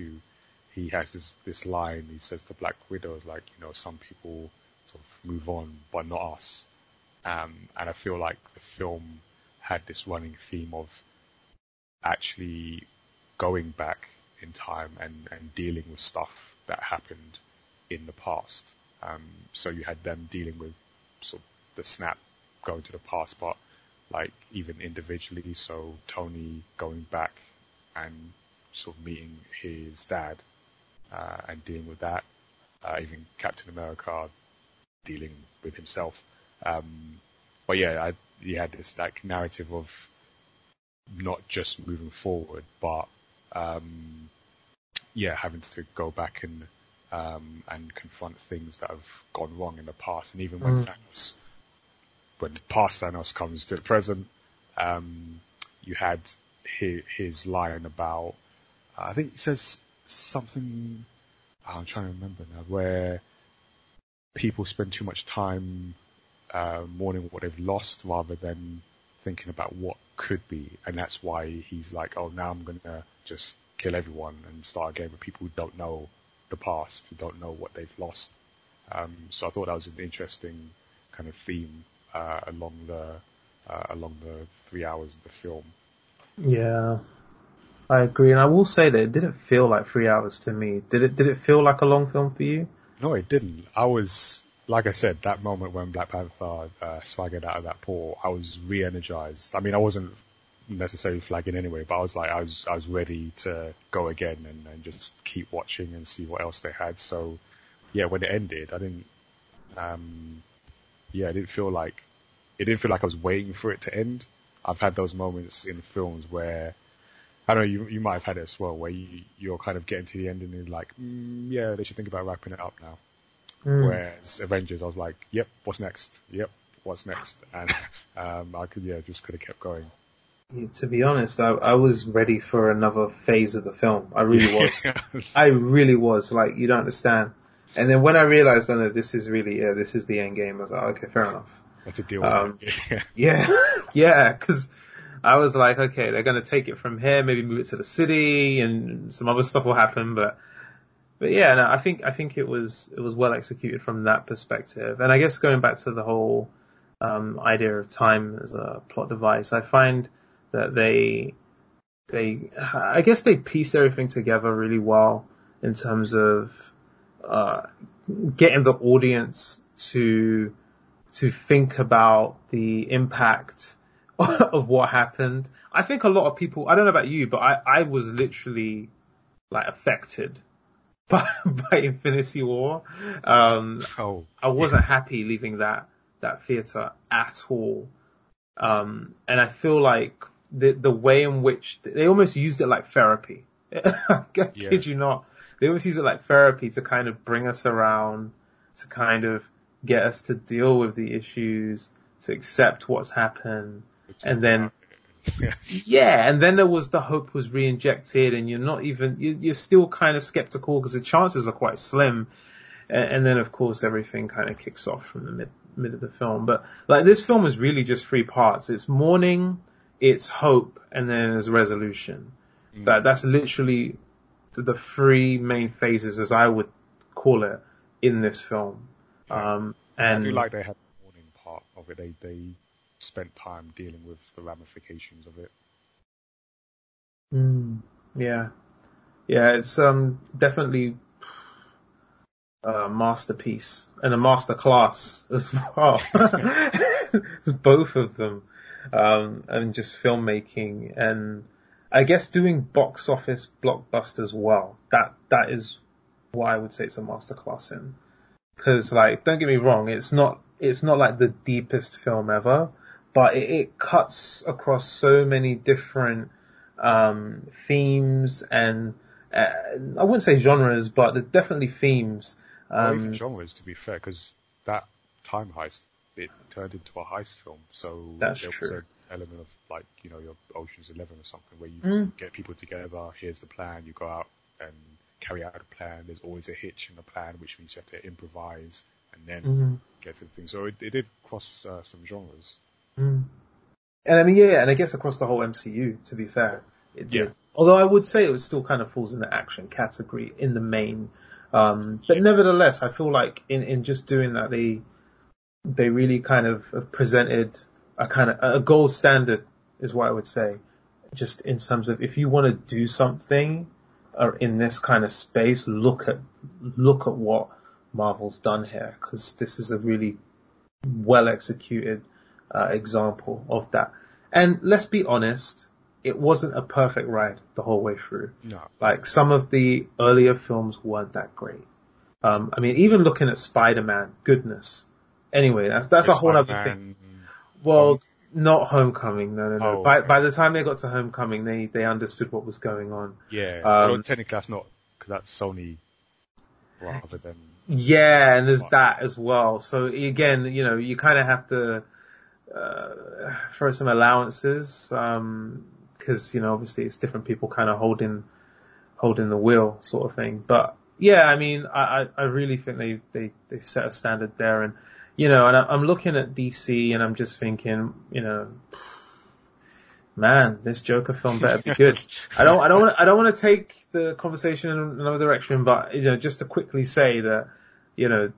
he has this this line. He says to Black Widow, like, you know, some people sort of move on, but not us. Um, and I feel like the film had this running theme of actually going back in time and, and dealing with stuff that happened in the past. Um, so you had them dealing with sort of the snap going to the past, but like even individually. So Tony going back and sort of meeting his dad uh, and dealing with that. Uh, even Captain America dealing with himself. Um, but yeah, I, you had this like narrative of not just moving forward, but um, yeah, having to go back and um, and confront things that have gone wrong in the past, and even when mm. Thanos, when the past Thanos comes to the present, um, you had his, his line about, uh, I think he says something, I'm trying to remember now, where people spend too much time uh, mourning what they've lost rather than thinking about what could be. And that's why he's like, oh, now I'm going to just kill everyone and start a game with people who don't know the past, who don't know what they've lost. Um, so I thought that was an interesting kind of theme uh, along the uh, along the three hours of the film. Yeah, I agree, and I will say that it didn't feel like three hours to me. Did it? Did it feel like a long film for you? No, it didn't. I was, like I said, that moment when Black Panther uh, swaggered out of that pool, I was re-energized. I mean, I wasn't necessarily flagging anyway, but I was like, I was, I was ready to go again and, and just keep watching and see what else they had. So, yeah, when it ended, I didn't, um, yeah, I didn't feel like, it didn't feel like I was waiting for it to end. I've had those moments in films where I don't know, you, you might have had it as well, where you, you're kind of getting to the end and you're like, mm, yeah, they should think about wrapping it up now. Mm. Whereas Avengers, I was like, yep, what's next? Yep, what's next? And, um, I could, yeah, just could have kept going. To be honest, I, I was ready for another phase of the film. I really was. Yes. I really was. Like, you don't understand. And then when I realized, oh no, this is really, yeah, this is the end game, I was like, okay, fair enough. Had to deal Um. Yeah, yeah, cause I was like, okay, they're gonna take it from here, maybe move it to the city and some other stuff will happen, but, but yeah, no, I think, I think it was, it was well executed from that perspective. And I guess going back to the whole, um, idea of time as a plot device, I find that they, they, I guess they pieced everything together really well in terms of, uh, getting the audience to, to think about the impact of what happened. I think a lot of people, I don't know about you, but I, I was literally like affected by, by Infinity War. Um, Oh, I wasn't happy leaving that, that theater at all. Um, and I feel like the, the way in which they almost used it like therapy. I kid Yeah. you not. They almost use it like therapy to kind of bring us around, to kind of get us to deal with the issues, to accept what's happened. And then, yeah. and then there was the hope was re-injected and you're not even, you- you're still kind of skeptical because the chances are quite slim. And, and then of course everything kind of kicks off from the mid, mid of the film. But like this film is really just three parts. It's mourning, it's hope, and then there's resolution. Mm. That, that's literally the, the three main phases as I would call it in this film. Um, I and do like they had the mourning part of it. They they spent time dealing with the ramifications of it. Mm, yeah, yeah, it's um definitely a masterpiece and a masterclass as well. It's Both of them, um, and just filmmaking and I guess doing box office blockbusters well. That that is what I would say it's a masterclass in. Because like, don't get me wrong, it's not it's not like the deepest film ever, but it, it cuts across so many different um, themes and uh, I wouldn't say genres, but there's definitely themes. or even Um, genres, to be fair, because that time heist it turned into a heist film. So That's true. Element of like you know your Ocean's Eleven or something where you Mm. get people together. Here's the plan. You go out and carry out a plan. There's always a hitch in the plan, which means you have to improvise and then mhm. get to the thing. So it, it did cross uh, some genres. Mm. And I mean, yeah, and I guess across the whole MCU, to be fair, it Yeah. did. Although I would say it was still kind of falls in the action category in the main. Um, but nevertheless, I feel like in, in just doing that, they, they really kind of have presented a kind of, a gold standard is what I would say. Just in terms of if you want to do something or in this kind of space, look at, look at what Marvel's done here, because this is a really well executed uh, example of that. And let's be honest, it wasn't a perfect ride the whole way through. No, Like some of the earlier films weren't that great. Um, I mean, even looking at Spider-Man, goodness. Anyway, that's that's a whole other thing. Well, not Homecoming. No, no, no. Oh, by okay. by the time they got to Homecoming, they they understood what was going on. Yeah, Um, well, technically that's not because that's Sony rather than Yeah, and there's that as well. So again, you know, you kind of have to uh, throw some allowances because you know, obviously, it's different people kind of holding holding the wheel, sort of thing. But yeah, I mean, I I, I really think they they they've set a standard there, and you know, and I, I'm looking at DC, and I'm just thinking, you know. Man, this Joker film better be good. I don't, I don't want, I don't want to take the conversation in another direction, but you know, just to quickly say that, you know,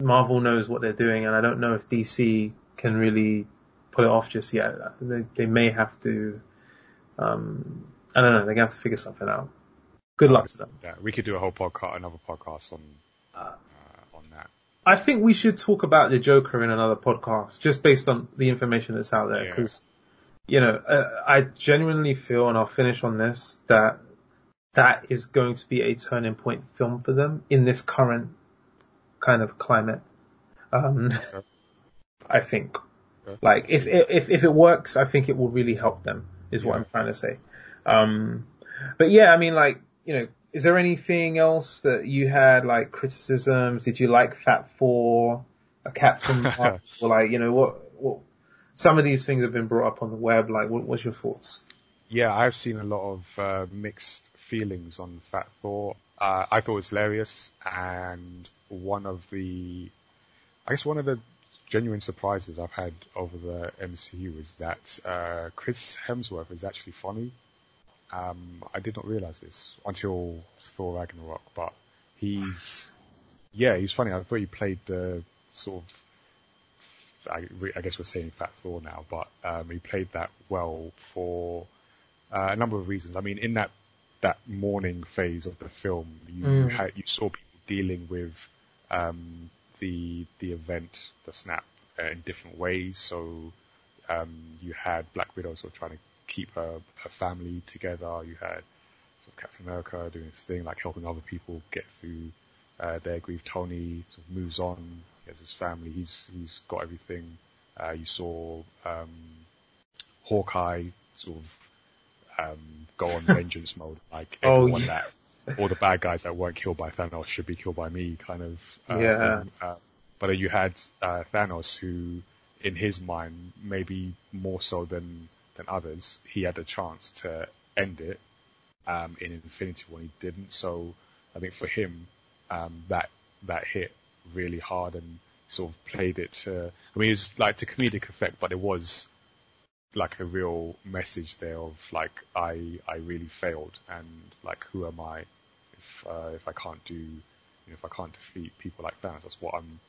Marvel knows what they're doing, and I don't know if DC can really pull it off just yet. They, they may have to, um, I don't know, they're gonna have to figure something out. Good luck to them. Yeah, we could do a whole podcast, another podcast on Uh, on that. I think we should talk about the Joker in another podcast, just based on the information that's out there, Yeah. because, you know, uh, I genuinely feel, and I'll finish on this, that that is going to be a turning point film for them in this current kind of climate. Um. I think, like, if, if, if it works, I think it will really help them, is what I'm trying to say. Um, but yeah, I mean, like, you know, is there anything else that you had, like, criticisms? Did you like Fat Thor, a Captain Marvel? or like, you know, what, what, some of these things have been brought up on the web. Like, what, what's your thoughts? Yeah, I've seen a lot of uh, mixed feelings on Fat Thor. Uh, I thought it was hilarious, and one of the, I guess one of the genuine surprises I've had over the MCU is that uh, Chris Hemsworth is actually funny. Um, I did not realize this until Thor Ragnarok, but he's, yeah, he's funny. I thought he played the sort of I, I, guess we're saying Fat Thor now, but um, he played that well for uh, a number of reasons. I mean, in that that mourning phase of the film, you mm. had, you saw people dealing with um, the the event, the snap, uh, in different ways. So um, you had Black Widow sort of trying to keep a, her family together. You had sort of Captain America doing his thing, like helping other people get through uh, their grief. Tony sort of moves on. He has his family. He's he's got everything. Uh, you saw um, Hawkeye sort of um, go on vengeance mode, like oh, everyone oh, yeah. that all the bad guys that weren't killed by Thanos should be killed by me, kind of. Uh, yeah. Uh, but then you had uh, Thanos, who, in his mind, maybe more so than than others, he had a chance to end it um, in Infinity War, he didn't. So I think for him, um, that that hit really hard and sort of played it to. I mean, it's like to comedic effect, but it was like a real message there of like I I really failed and like who am I if uh, if I can't do you know, if I can't defeat people like Thanos that's what I'm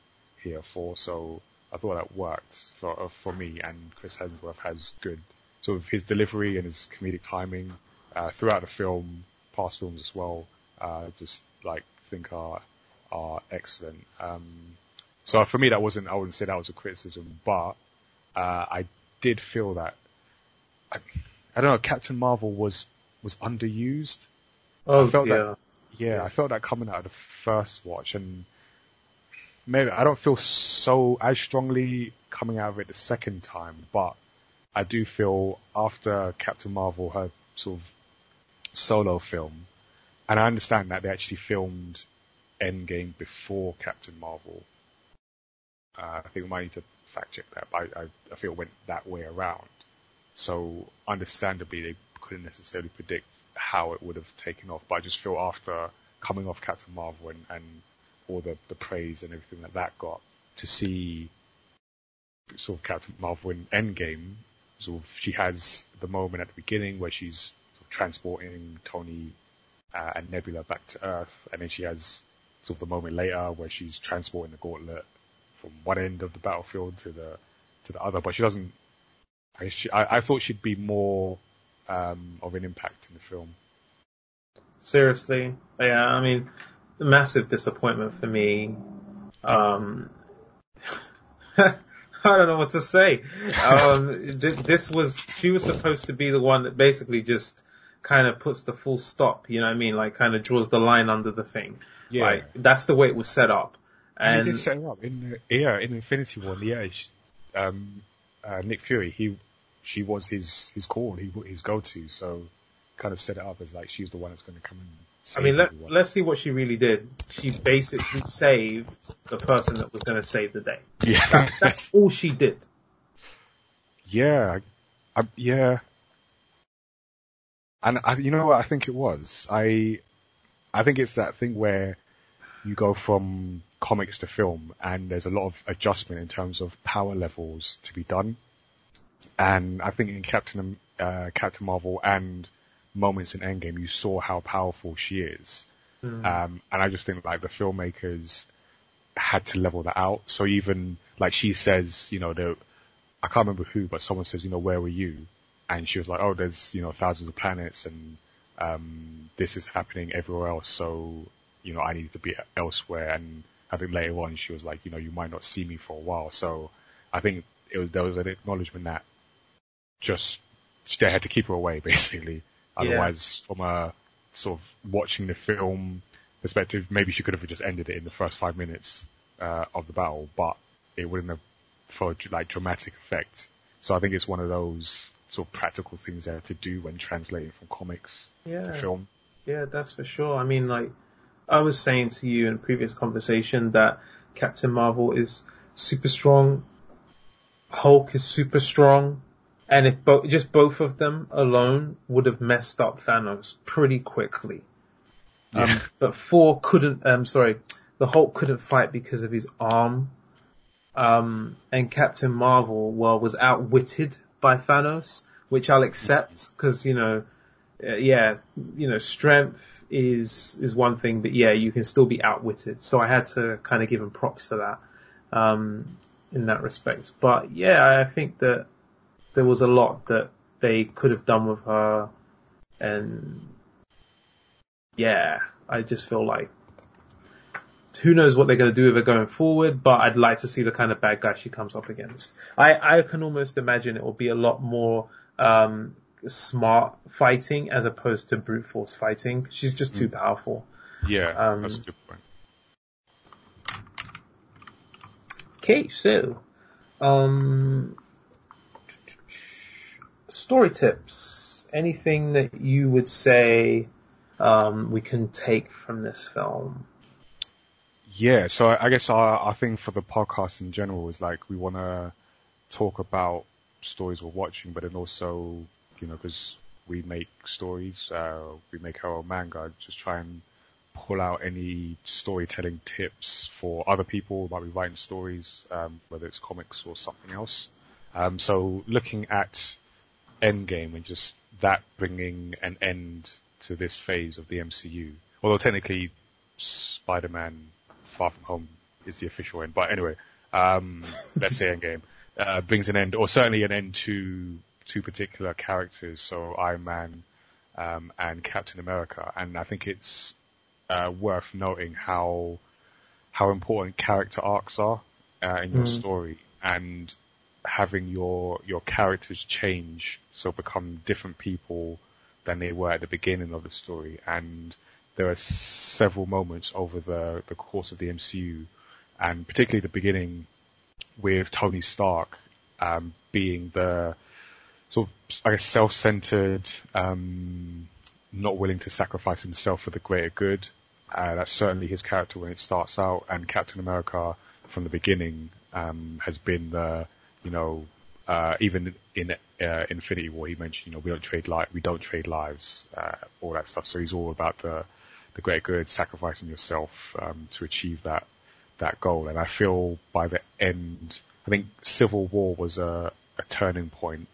here for so I thought that worked for uh, for me and Chris Hemsworth has good sort of his delivery and his comedic timing uh, throughout the film past films as well uh, just like think are are excellent um, so for me that wasn't I wouldn't say that was a criticism but uh, I did feel that I, I, don't know Captain Marvel was was underused. Oh I felt yeah. That, yeah, I felt that coming out of the first watch, and maybe I don't feel so as strongly coming out of it the second time, but I do feel after Captain Marvel, her sort of solo film, and I understand that they actually filmed Endgame before Captain Marvel. Uh, I think we might need to fact check that, but I, I, I feel it went that way around. So understandably, they couldn't necessarily predict how it would have taken off. But I just feel after coming off Captain Marvel and, and all the, the praise and everything that that got, to see sort of Captain Marvel in Endgame, sort of she has the moment at the beginning where she's sort of transporting Tony uh, and Nebula back to Earth, and then she has sort of the moment later where she's transporting the gauntlet from one end of the battlefield to the to the other, but she doesn't. I, she, I, I thought she'd be more um, of an impact in the film. Seriously, yeah. I mean, massive disappointment for me. Um, I don't know what to say. Um, th- this was she was supposed to be the one that basically just kind of puts the full stop. You know what I mean? Like kind of draws the line under the thing. Yeah. Like that's the way it was set up. And he did set up in the, yeah in Infinity War. Yeah, um, uh, Nick Fury. He she was his his call, he, his go to. So kind of set it up as like she's the one that's going to come and. I mean, let, let's see what she really did. She basically saved the person that was going to save the day. Yeah, that, that's all she did. Yeah, I, I, yeah, and I, you know what I think it was. I, I think it's that thing where you go from comics to film, and there's a lot of adjustment in terms of power levels to be done. And I think in Captain uh, Captain Marvel and moments in Endgame, you saw how powerful she is. Mm. Um, and I just think like the filmmakers had to level that out. So even like she says, you know, the, I can't remember who, but someone says, you know, where were you? And she was like, oh, there's, you know, thousands of planets and, um, this is happening everywhere else. So, you know, I need to be elsewhere. And I think later on she was like, you know, you might not see me for a while. So I think it was, there was an acknowledgement that just they had to keep her away basically. Otherwise, yeah. from a sort of watching the film perspective, maybe she could have just ended it in the first five minutes uh, of the battle, but it wouldn't have for like dramatic effect. So I think it's one of those sort of practical things there to do when translating from comics yeah. to film. Yeah, that's for sure. I mean, like I was saying to you in a previous conversation that Captain Marvel is super strong Hulk is super strong, and if bo- just both of them alone would have messed up Thanos pretty quickly. Um, Yeah. but Thor couldn't. Um, sorry, the Hulk couldn't fight because of his arm. Um, and Captain Marvel, well, was outwitted by Thanos, which I'll accept because you know, uh, yeah, you know, strength is is one thing, but yeah, you can still be outwitted. So I had to kind of give him props for that um, in that respect. But yeah, I think that there was a lot that they could have done with her, and yeah, I just feel like who knows what they're going to do with her going forward, but I'd like to see the kind of bad guy she comes up against. I, I can almost imagine it will be a lot more um, smart fighting as opposed to brute force fighting. She's just too powerful. Yeah, Um, that's a good point. Okay, so um, story tips. Anything that you would say um, we can take from this film? Yeah, so I guess our, our thing for the podcast in general is like we want to talk about stories we're watching, but then also, you know, because we make stories, uh, we make our own manga, just try and pull out any storytelling tips for other people who might be writing stories, um, whether it's comics or something else. Um, so looking at Endgame and just that bringing an end to this phase of the MCU, although technically Spider-Man Far From Home is the official end, but anyway, um, let's say Endgame uh, brings an end, or certainly an end to two particular characters, so Iron Man um, and Captain America, and I think it's uh, worth noting how how important character arcs are uh, in your Mm. story, and having your your characters change, so become different people than they were at the beginning of the story, and there are several moments over the the course of the MCU, and particularly the beginning with Tony Stark um, being the sort of, I guess, self-centered, um, not willing to sacrifice himself for the greater good. Uh, that's certainly his character when it starts out, and Captain America from the beginning um, has been the, you know, uh, even in uh, Infinity War, he mentioned, you know, we don't trade li- we don't trade lives, uh, all that stuff. So he's all about the the greater good, sacrificing yourself um, to achieve that that goal. And I feel by the end, I think Civil War was a, a turning point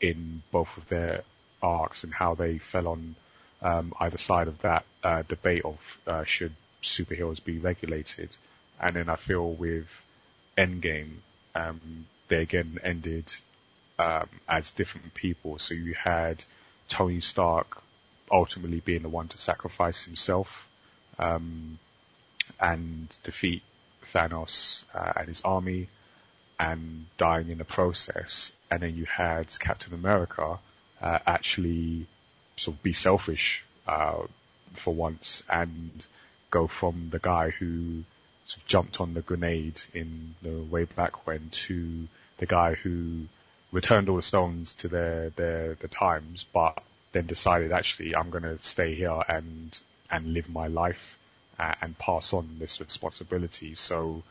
in both of their arcs and how they fell on um, either side of that uh, debate of uh, should superheroes be regulated. And then I feel with Endgame, um, they again ended um, as different people. So you had Tony Stark ultimately being the one to sacrifice himself um, and defeat Thanos uh, and his army and dying in the process. And then you had Captain America uh, actually sort of be selfish uh, for once and go from the guy who sort of jumped on the grenade in the way back when to the guy who returned all the stones to their their, their times, but then decided actually I'm going to stay here and and live my life uh, and pass on this responsibility. So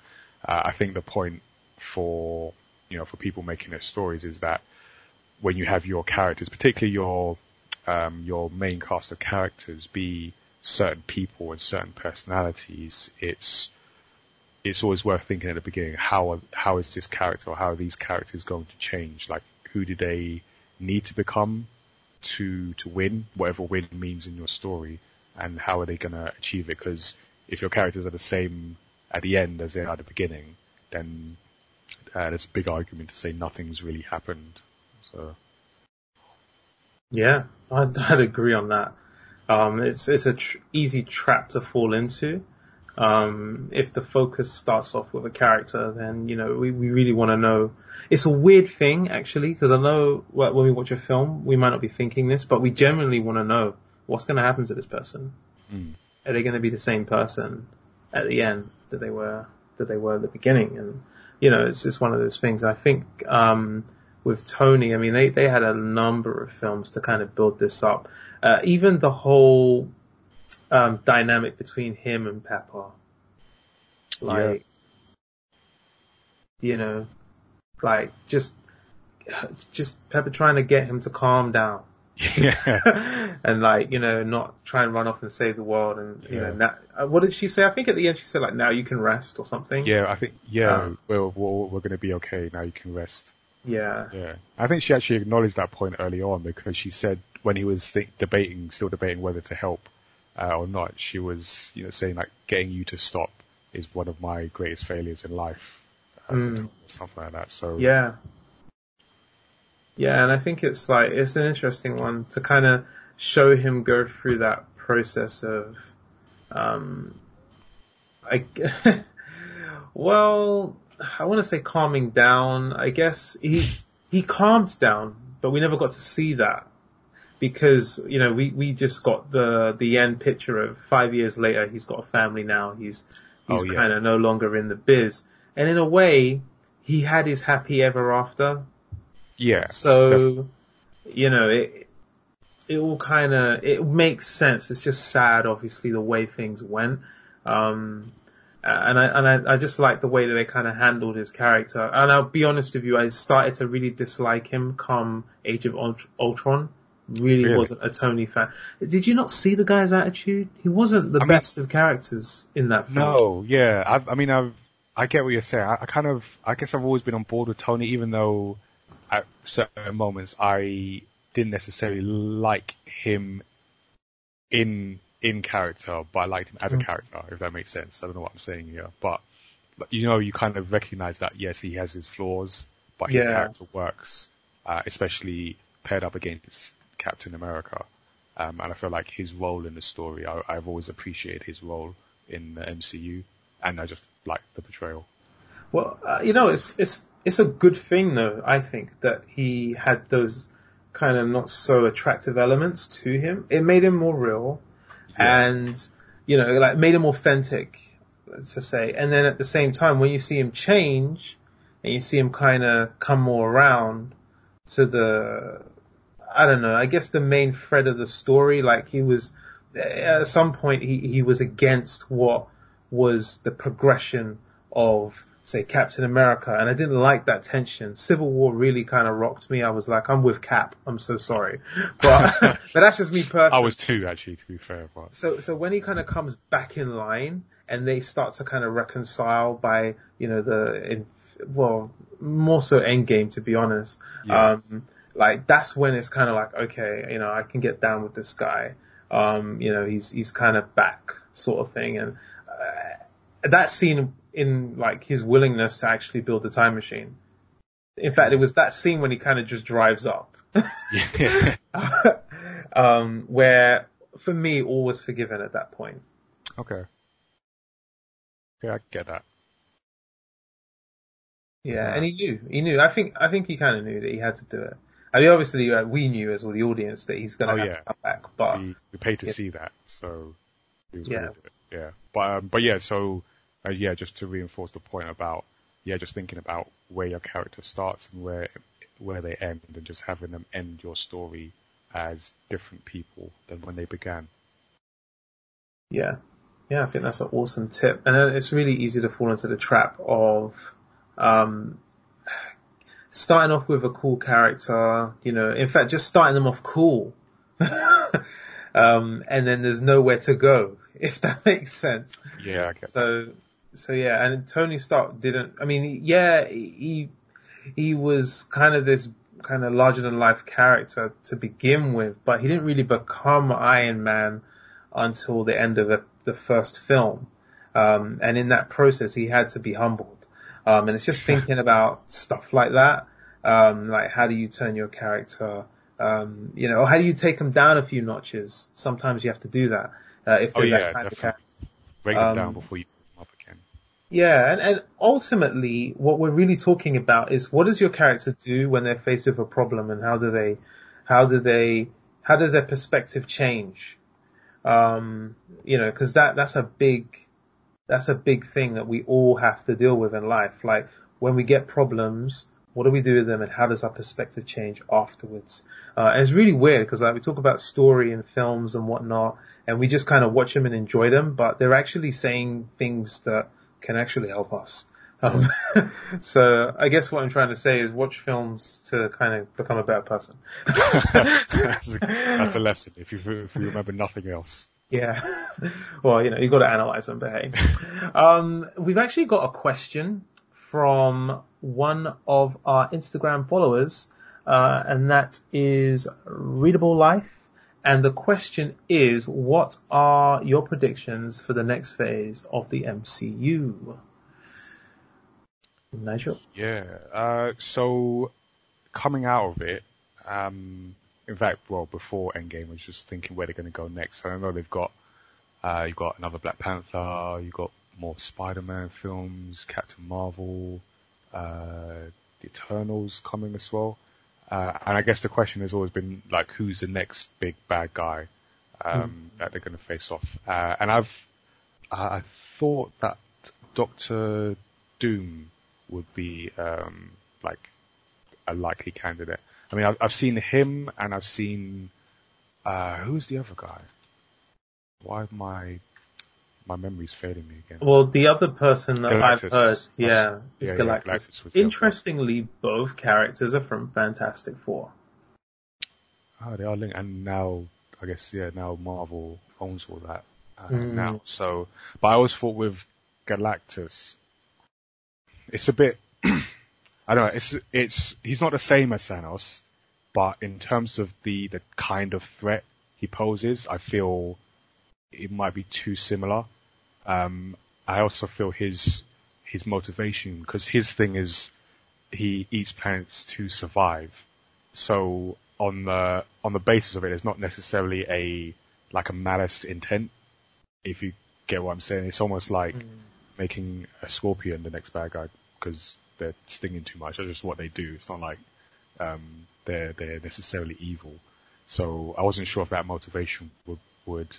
uh, I think the point for you know for people making their stories is that when you have your characters, particularly your um, your main cast of characters, be certain people and certain personalities, it's it's always worth thinking at the beginning how are, how is this character or how are these characters going to change? Like who do they need to become to to win whatever win means in your story, and how are they going to achieve it? Because if your characters are the same at the end as they are at the beginning, then uh, there's a big argument to say nothing's really happened. So Yeah, I'd, I'd agree on that. Um, it's it's a tr- easy trap to fall into. Um, if the focus starts off with a character, then you know we, we really want to know. It's a weird thing actually because I know wh- when we watch a film, we might not be thinking this, but we generally want to know what's going to happen to this person. Mm. Are they going to be the same person at the end that they were that they were at the beginning? And you know, it's just one of those things. I think um, with Tony, I mean, they they had a number of films to kind of build this up. Uh, even the whole um, dynamic between him and Pepper, like, you know, like just, just Pepper trying to get him to calm down. Yeah. and like, you know, not try and run off and save the world and, you Yeah. know, now, uh, what did she say? I think at the end she said like, now you can rest or something. Yeah, I think, yeah, Um, we're, we're, we're gonna be okay. Now you can rest. Yeah. Yeah. I think she actually acknowledged that point early on because she said when he was think, debating, still debating whether to help, uh, or not, she was, you know, saying like getting you to stop is one of my greatest failures in life. Mm. Something like that. So, Yeah. Yeah, and I think it's like, it's an interesting one to kind of show him go through that process of, um, I, well, I want to say calming down. I guess he, he calmed down, but we never got to see that because, you know, we, we just got the, the end picture of five years later, he's got a family now. He's, he's Oh, yeah. kind of no longer in the biz. And in a way, he had his happy ever after. yeah. So, you know, it, it all kind of, it makes sense. It's just sad, obviously, the way things went. Um, and I, and I, I just like the way that they kind of handled his character. And I'll be honest with you, I started to really dislike him come Age of Ult- Ultron. Really, Really? wasn't a Tony fan. Did you not see the guy's attitude? He wasn't the I mean- best of characters in that film. No, yeah. I, I mean, I've, I get what you're saying. I, I kind of, I guess I've always been on board with Tony, even though at certain moments I didn't necessarily like him in in character, but I liked him as a Mm. character, if that makes sense. I don't know what I'm saying here, but, but you know, you kind of recognize that yes, he has his flaws, but his Yeah. character works, uh, especially paired up against Captain America. Um, and I feel like his role in the story, I, I've always appreciated his role in the MCU, and I just like the portrayal. Well, uh, you know, it's it's it's a good thing though. I think that he had those kind of not so attractive elements to him. It made him more real, Yeah. and you know, like made him authentic, let's just say. And then at the same time, when you see him change, and you see him kind of come more around to the, I don't know, I guess the main thread of the story, like he was at some point he he was against what was the progression of say Captain America and I didn't like that tension. Civil War really kind of rocked me. I was like, I'm with Cap. I'm so sorry. But, but that's just me personally. I was too, actually, to be fair, but So, so when he kind of comes back in line and they start to kind of reconcile by, you know, the, in, well, more so Endgame to be honest. Yeah. Um, like that's when it's kind of like, okay, you know, I can get down with this guy. Um, you know, he's, he's kind of back sort of thing. And, uh, that scene in like his willingness to actually build the time machine. In fact, it was that scene when he kind of just drives up. um, where for me all was forgiven at that point. okay. Yeah, I get that. Yeah, Yeah. and he knew. He knew. I think. I think he kind of knew that he had to do it. I mean, obviously, uh, we knew as well the audience that he's going to Oh, yeah. to come back. But we, we paid to yeah. see that, so Yeah. Yeah, but um, but yeah, so uh, yeah, just to reinforce the point about yeah, just thinking about where your character starts and where where they end, and just having them end your story as different people than when they began. yeah, yeah, I think that's an awesome tip. And it's really easy to fall into the trap of um, starting off with a cool character. You know, in fact, just starting them off cool. um, and then there's nowhere to go, if that makes sense. Yeah, that. So, so yeah, and Tony Stark didn't. I mean, yeah, he he was kind of this kind of larger than life character to begin with, but he didn't really become Iron Man until the end of the, the first film. Um, and in that process, he had to be humbled. Um, and it's just thinking about stuff like that. Um, like how do you turn your character, um, you know, or how do you take them down a few notches? Sometimes you have to do that. Uh, if Oh they're yeah, that kind of character. definitely. Break them Um, down before you put them up again. Yeah, and, and ultimately, what we're really talking about is what does your character do when they're faced with a problem, and how do they, how do they, how does their perspective change? Um, you know, because that that's a big, that's a big thing that we all have to deal with in life. Like when we get problems, what do we do with them, and how does our perspective change afterwards? Uh, and it's really weird because like we talk about story and films and whatnot, and we just kind of watch them and enjoy them, but they're actually saying things that can actually help us. Um, so I guess what I'm trying to say is watch films to kind of become a better person. that's, a, that's, a, lesson if you if you remember nothing else. Yeah. Well, you know, you've got to analyze them, hey. Um, we've actually got a question from one of our Instagram followers, uh, and that is Readable Life. And the question is, what are your predictions for the next phase of the MCU? Nigel? Yeah. Uh, so coming out of it, um, in fact, well, before Endgame, I was just thinking where they're going to go next. I know they've got, uh, you've got another Black Panther, you've got more Spider-Man films, Captain Marvel, uh, the Eternals coming as well. Uh, and I guess the question has always been like, who's the next big bad guy, um, mm. that they're going to face off? Uh, and I've, I thought that Doctor Doom would be, um, like a likely candidate. I mean, I've, I've seen him and I've seen, uh, who's the other guy? Why my, my memory's failing me again. Well, the other person that Galactus. I've heard, yeah, is yeah, Galactus. Yeah, Galactus Interestingly, both characters are from Fantastic Four. Oh, they are linked, and now, I guess, yeah, now Marvel owns all that, uh, mm. now. So, but I always thought with Galactus, it's a bit, I don't know, it's, it's, he's not the same as Thanos, but in terms of the, the kind of threat he poses, I feel it might be too similar. Um, I also feel his, his motivation, because his thing is he eats planets to survive. So on the, on the basis of it, it's not necessarily a, like a malice intent, if you get what I'm saying. It's almost like mm. making a scorpion the next bad guy because they're stinging too much. That's just what they do. It's not like um, they're they're necessarily evil. So I wasn't sure if that motivation would would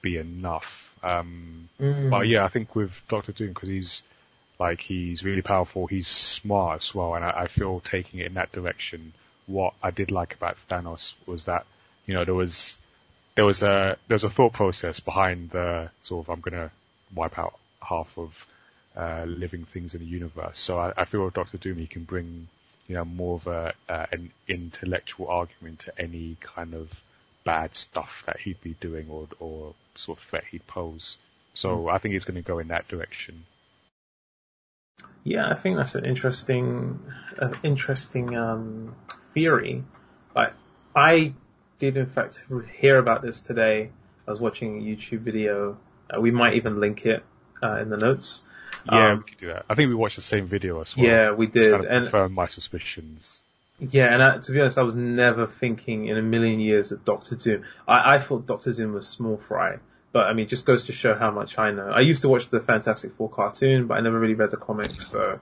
be enough. Um, mm. But yeah, I think with Doctor Doom because he's like he's really powerful. He's smart as well, and I, I feel taking it in that direction. What I did like about Thanos was that you know there was there was a there was a thought process behind the sort of I'm gonna wipe out half of uh, living things in the universe. So I, I feel Doctor Doom he can bring you know more of a uh, an intellectual argument to any kind of bad stuff that he'd be doing or or sort of threat he'd pose. So mm. I think he's going to go in that direction. Yeah, I think that's an interesting, uh, interesting um, theory. But I did in fact hear about this today. I was watching a YouTube video. Uh, we might even link it uh, in the notes. Yeah, um, we could do that. I think we watched the same video as well. Yeah, we did. Kind of and confirm my suspicions. Yeah, and I, to be honest, I was never thinking in a million years that Doctor Doom. I, I thought Doctor Doom was small fry, but I mean, just goes to show how much I know. I used to watch the Fantastic Four cartoon, but I never really read the comics. So,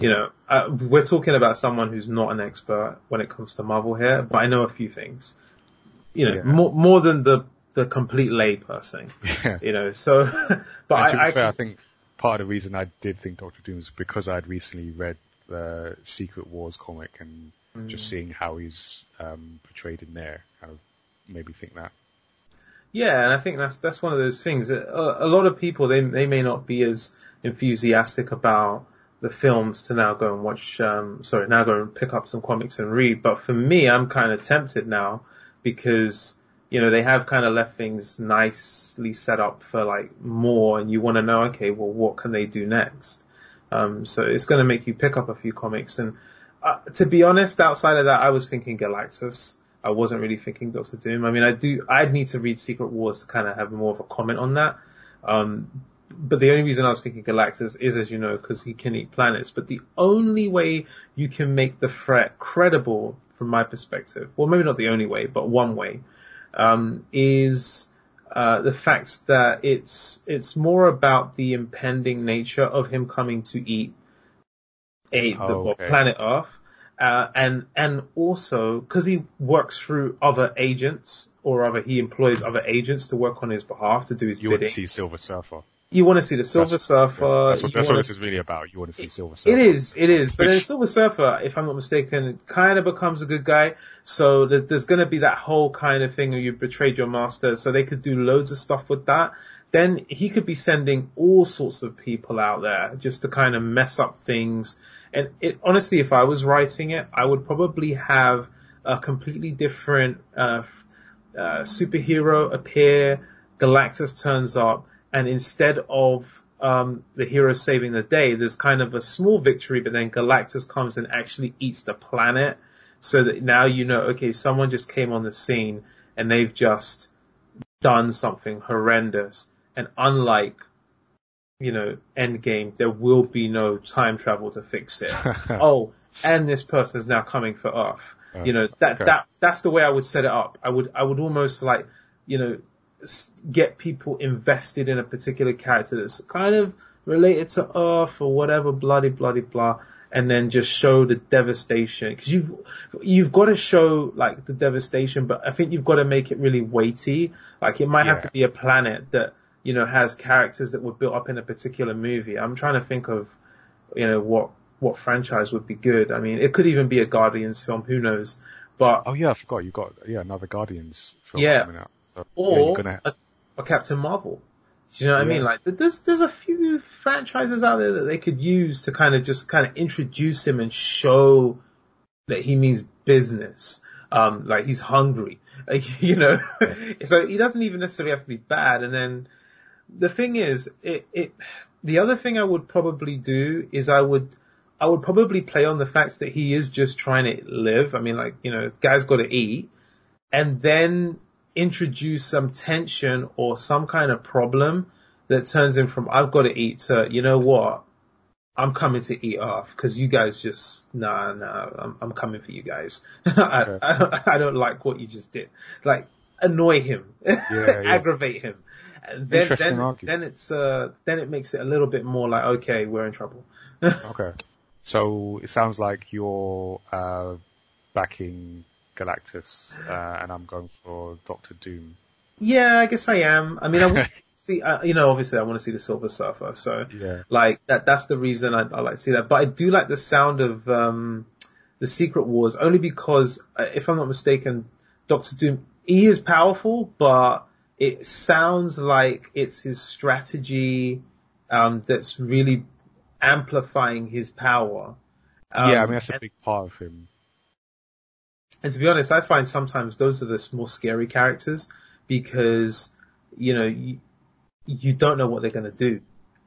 you know, uh, we're talking about someone who's not an expert when it comes to Marvel here, but I know a few things. You know, yeah. more more than the the complete layperson. Yeah. You know, so. but I, be fair, I think part of the reason I did think Doctor Doom was because I'd recently read the Secret Wars comic and mm. just seeing how he's um, portrayed in there kind of made me think that. Yeah, and I think that's that's one of those things. A, a lot of people they they may not be as enthusiastic about the films to now go and watch. Um, sorry, now go and pick up some comics and read. But for me, I'm kind of tempted now because you know, they have kind of left things nicely set up for like more and you want to know, okay, well, what can they do next? Um, so it's going to make you pick up a few comics. And uh, to be honest, outside of that, I was thinking Galactus. I wasn't really thinking Doctor Doom. I mean, I do, I'd need to read Secret Wars to kind of have more of a comment on that. Um, but the only reason I was thinking Galactus is, as you know, because he can eat planets. But the only way you can make the threat credible, from my perspective, well, maybe not the only way, but one way, um, is uh, the fact that it's it's more about the impending nature of him coming to eat a the oh, okay. planet Earth, uh, and and also because he works through other agents or other he employs other agents to work on his behalf to do his you bidding. You would see Silver Surfer. You want to see the Silver that's, Surfer. Yeah, that's what, that's what this is really about. You want to see Silver Surfer. It is, it is. But Which... Silver Surfer, if I'm not mistaken, kind of becomes a good guy. So there's going to be that whole kind of thing where you betrayed your master. So they could do loads of stuff with that. then he could be sending all sorts of people out there just to kind of mess up things. And it, honestly, if I was writing it, I would probably have a completely different, uh, uh, superhero appear, Galactus turns up, and instead of um, the hero saving the day, there's kind of a small victory, but then Galactus comes and actually eats the planet, so that now you know, okay, someone just came on the scene and they've just done something horrendous, and unlike you know, Endgame, there will be no time travel to fix it. oh, and this person is now coming for Earth. Uh, you know, that, okay. that, that's the way I would set it up. I would, I would almost like, you know, get people invested in a particular character that's kind of related to Earth or whatever, bloody, bloody, blah, and then just show the devastation. Cause you've, you've got to show like the devastation, but I think you've got to make it really weighty. Like it might yeah. have to be a planet that, you know, has characters that were built up in a particular movie. I'm trying to think of, you know, what, what franchise would be good. I mean, it could even be a Guardians film, who knows? But oh yeah, I forgot you got yeah another Guardians film yeah, coming out. So, or yeah, a, a, Captain Marvel. Do you know what yeah. I mean? Like there's there's a few franchises out there that they could use to kind of just kind of introduce him and show that he means business. Um, like he's hungry, you know. so he doesn't even necessarily have to be bad. And then the thing is, it it the other thing I would probably do is I would I would probably play on the fact that he is just trying to live. I mean, like, you know, guy's got to eat and then introduce some tension or some kind of problem that turns him from I've got to eat to, you know what? I'm coming to eat off because you guys just, nah, nah, I'm, I'm coming for you guys. I. I, don't, I don't like what you just did. Like, annoy him, yeah, yeah. aggravate him. And then, then, then it's, uh, then it makes it a little bit more like, okay, we're in trouble. okay. So it sounds like you're uh, backing Galactus, uh, and I'm going for Doctor Doom. Yeah, I guess I am. I mean, I see, uh, you know, obviously I want to see the Silver Surfer, so yeah. like that. That's the reason I, I, like to see that. But I do like the sound of um, the Secret Wars only because, uh, if I'm not mistaken, Doctor Doom he is powerful, but it sounds like it's his strategy um, that's really amplifying his power. Um, yeah, I mean that's a big part of him. And to be honest, I find sometimes those are the more scary characters because you know you, you don't know what they're going to do,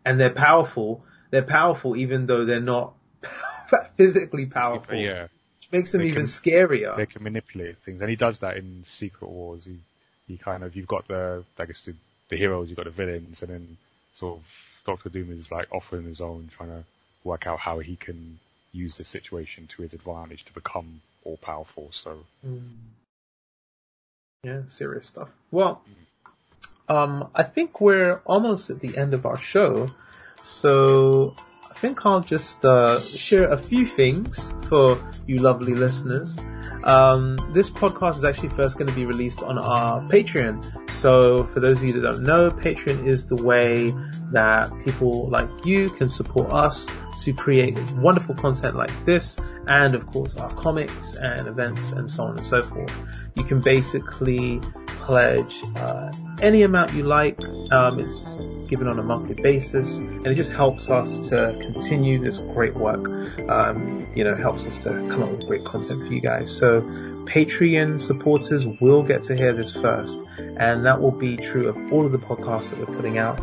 and they're powerful. They're powerful even though they're not physically powerful. Yeah, which makes them they even can, scarier. They can manipulate things, and he does that in Secret Wars. He he kind of you've got the I guess the, the heroes, you've got the villains, and then sort of Doctor Doom is like off offering his own, trying to work out how he can use the situation to his advantage to become all powerful. So, mm. yeah, serious stuff. Well, um, I think we're almost at the end of our show, so I think I'll just uh, share a few things for you lovely listeners. Um, this podcast is actually first going to be released on our Patreon. So for those of you that don't know, Patreon is the way that people like you can support us to create wonderful content like this and of course our comics and events and so on and so forth. You can basically pledge uh, any amount you like. Um, it's given on a monthly basis and it just helps us to continue this great work. Um, you know, helps us to come up with great content for you guys. So Patreon supporters will get to hear this first and that will be true of all of the podcasts that we're putting out.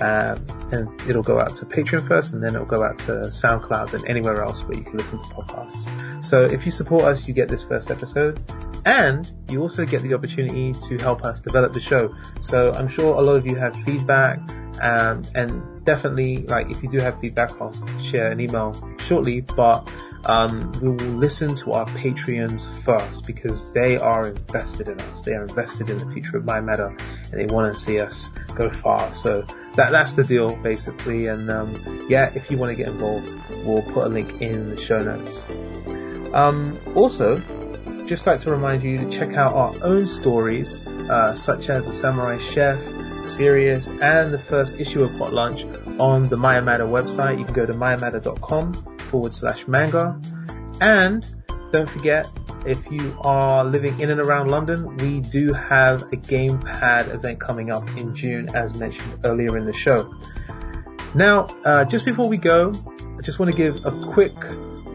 Um, and it'll go out to Patreon first and then it'll go out to SoundCloud and anywhere else where you can listen to podcasts. So if you support us, you get this first episode and you also get the opportunity to help us develop the show. So I'm sure a lot of you have feedback um, and definitely like if you do have feedback, I'll share an email shortly, but um, we will listen to our Patreons first because they are invested in us. They are invested in the future of My Matter and they want to see us go far. So that, that's the deal basically. And, um, yeah, if you want to get involved, we'll put a link in the show notes. Um, also, just like to remind you to check out our own stories, uh, such as the Samurai Chef, Sirius, and the first issue of Hot Lunch on the Maya Matter website. You can go to mayamatter.com forward slash manga. And don't forget, if you are living in and around London, we do have a gamepad event coming up in June, as mentioned earlier in the show. Now, uh, just before we go, I just want to give a quick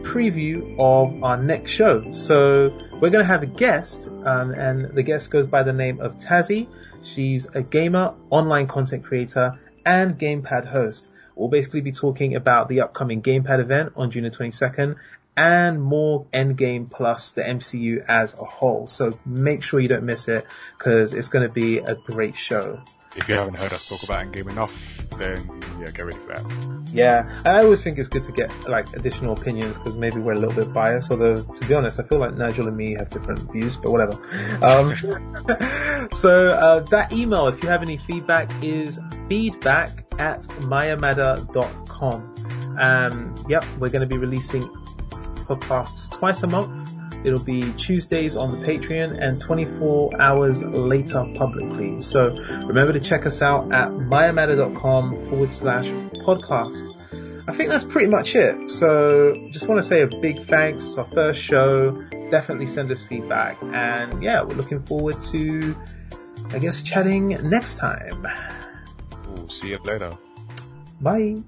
preview of our next show. So we're going to have a guest, um, and the guest goes by the name of Tazzy. She's a gamer, online content creator, and gamepad host. We'll basically be talking about the upcoming gamepad event on June the 22nd and more Endgame plus the MCU as a whole. So make sure you don't miss it because it's going to be a great show. If you haven't heard us talk about Endgame enough, then yeah, get ready for that. Yeah, I always think it's good to get like additional opinions because maybe we're a little bit biased. Although to be honest, I feel like Nigel and me have different views, but whatever. Um, so uh, that email, if you have any feedback, is feedback at mayamada.com. Um, yep, we're going to be releasing podcasts twice a month. It'll be Tuesdays on the Patreon and 24 hours later publicly. So remember to check us out at mayamada.com forward slash podcast. I think that's pretty much it. So just want to say a big thanks. It's our first show. Definitely send us feedback. And yeah, we're looking forward to, I guess, chatting next time. We'll see you later. Bye.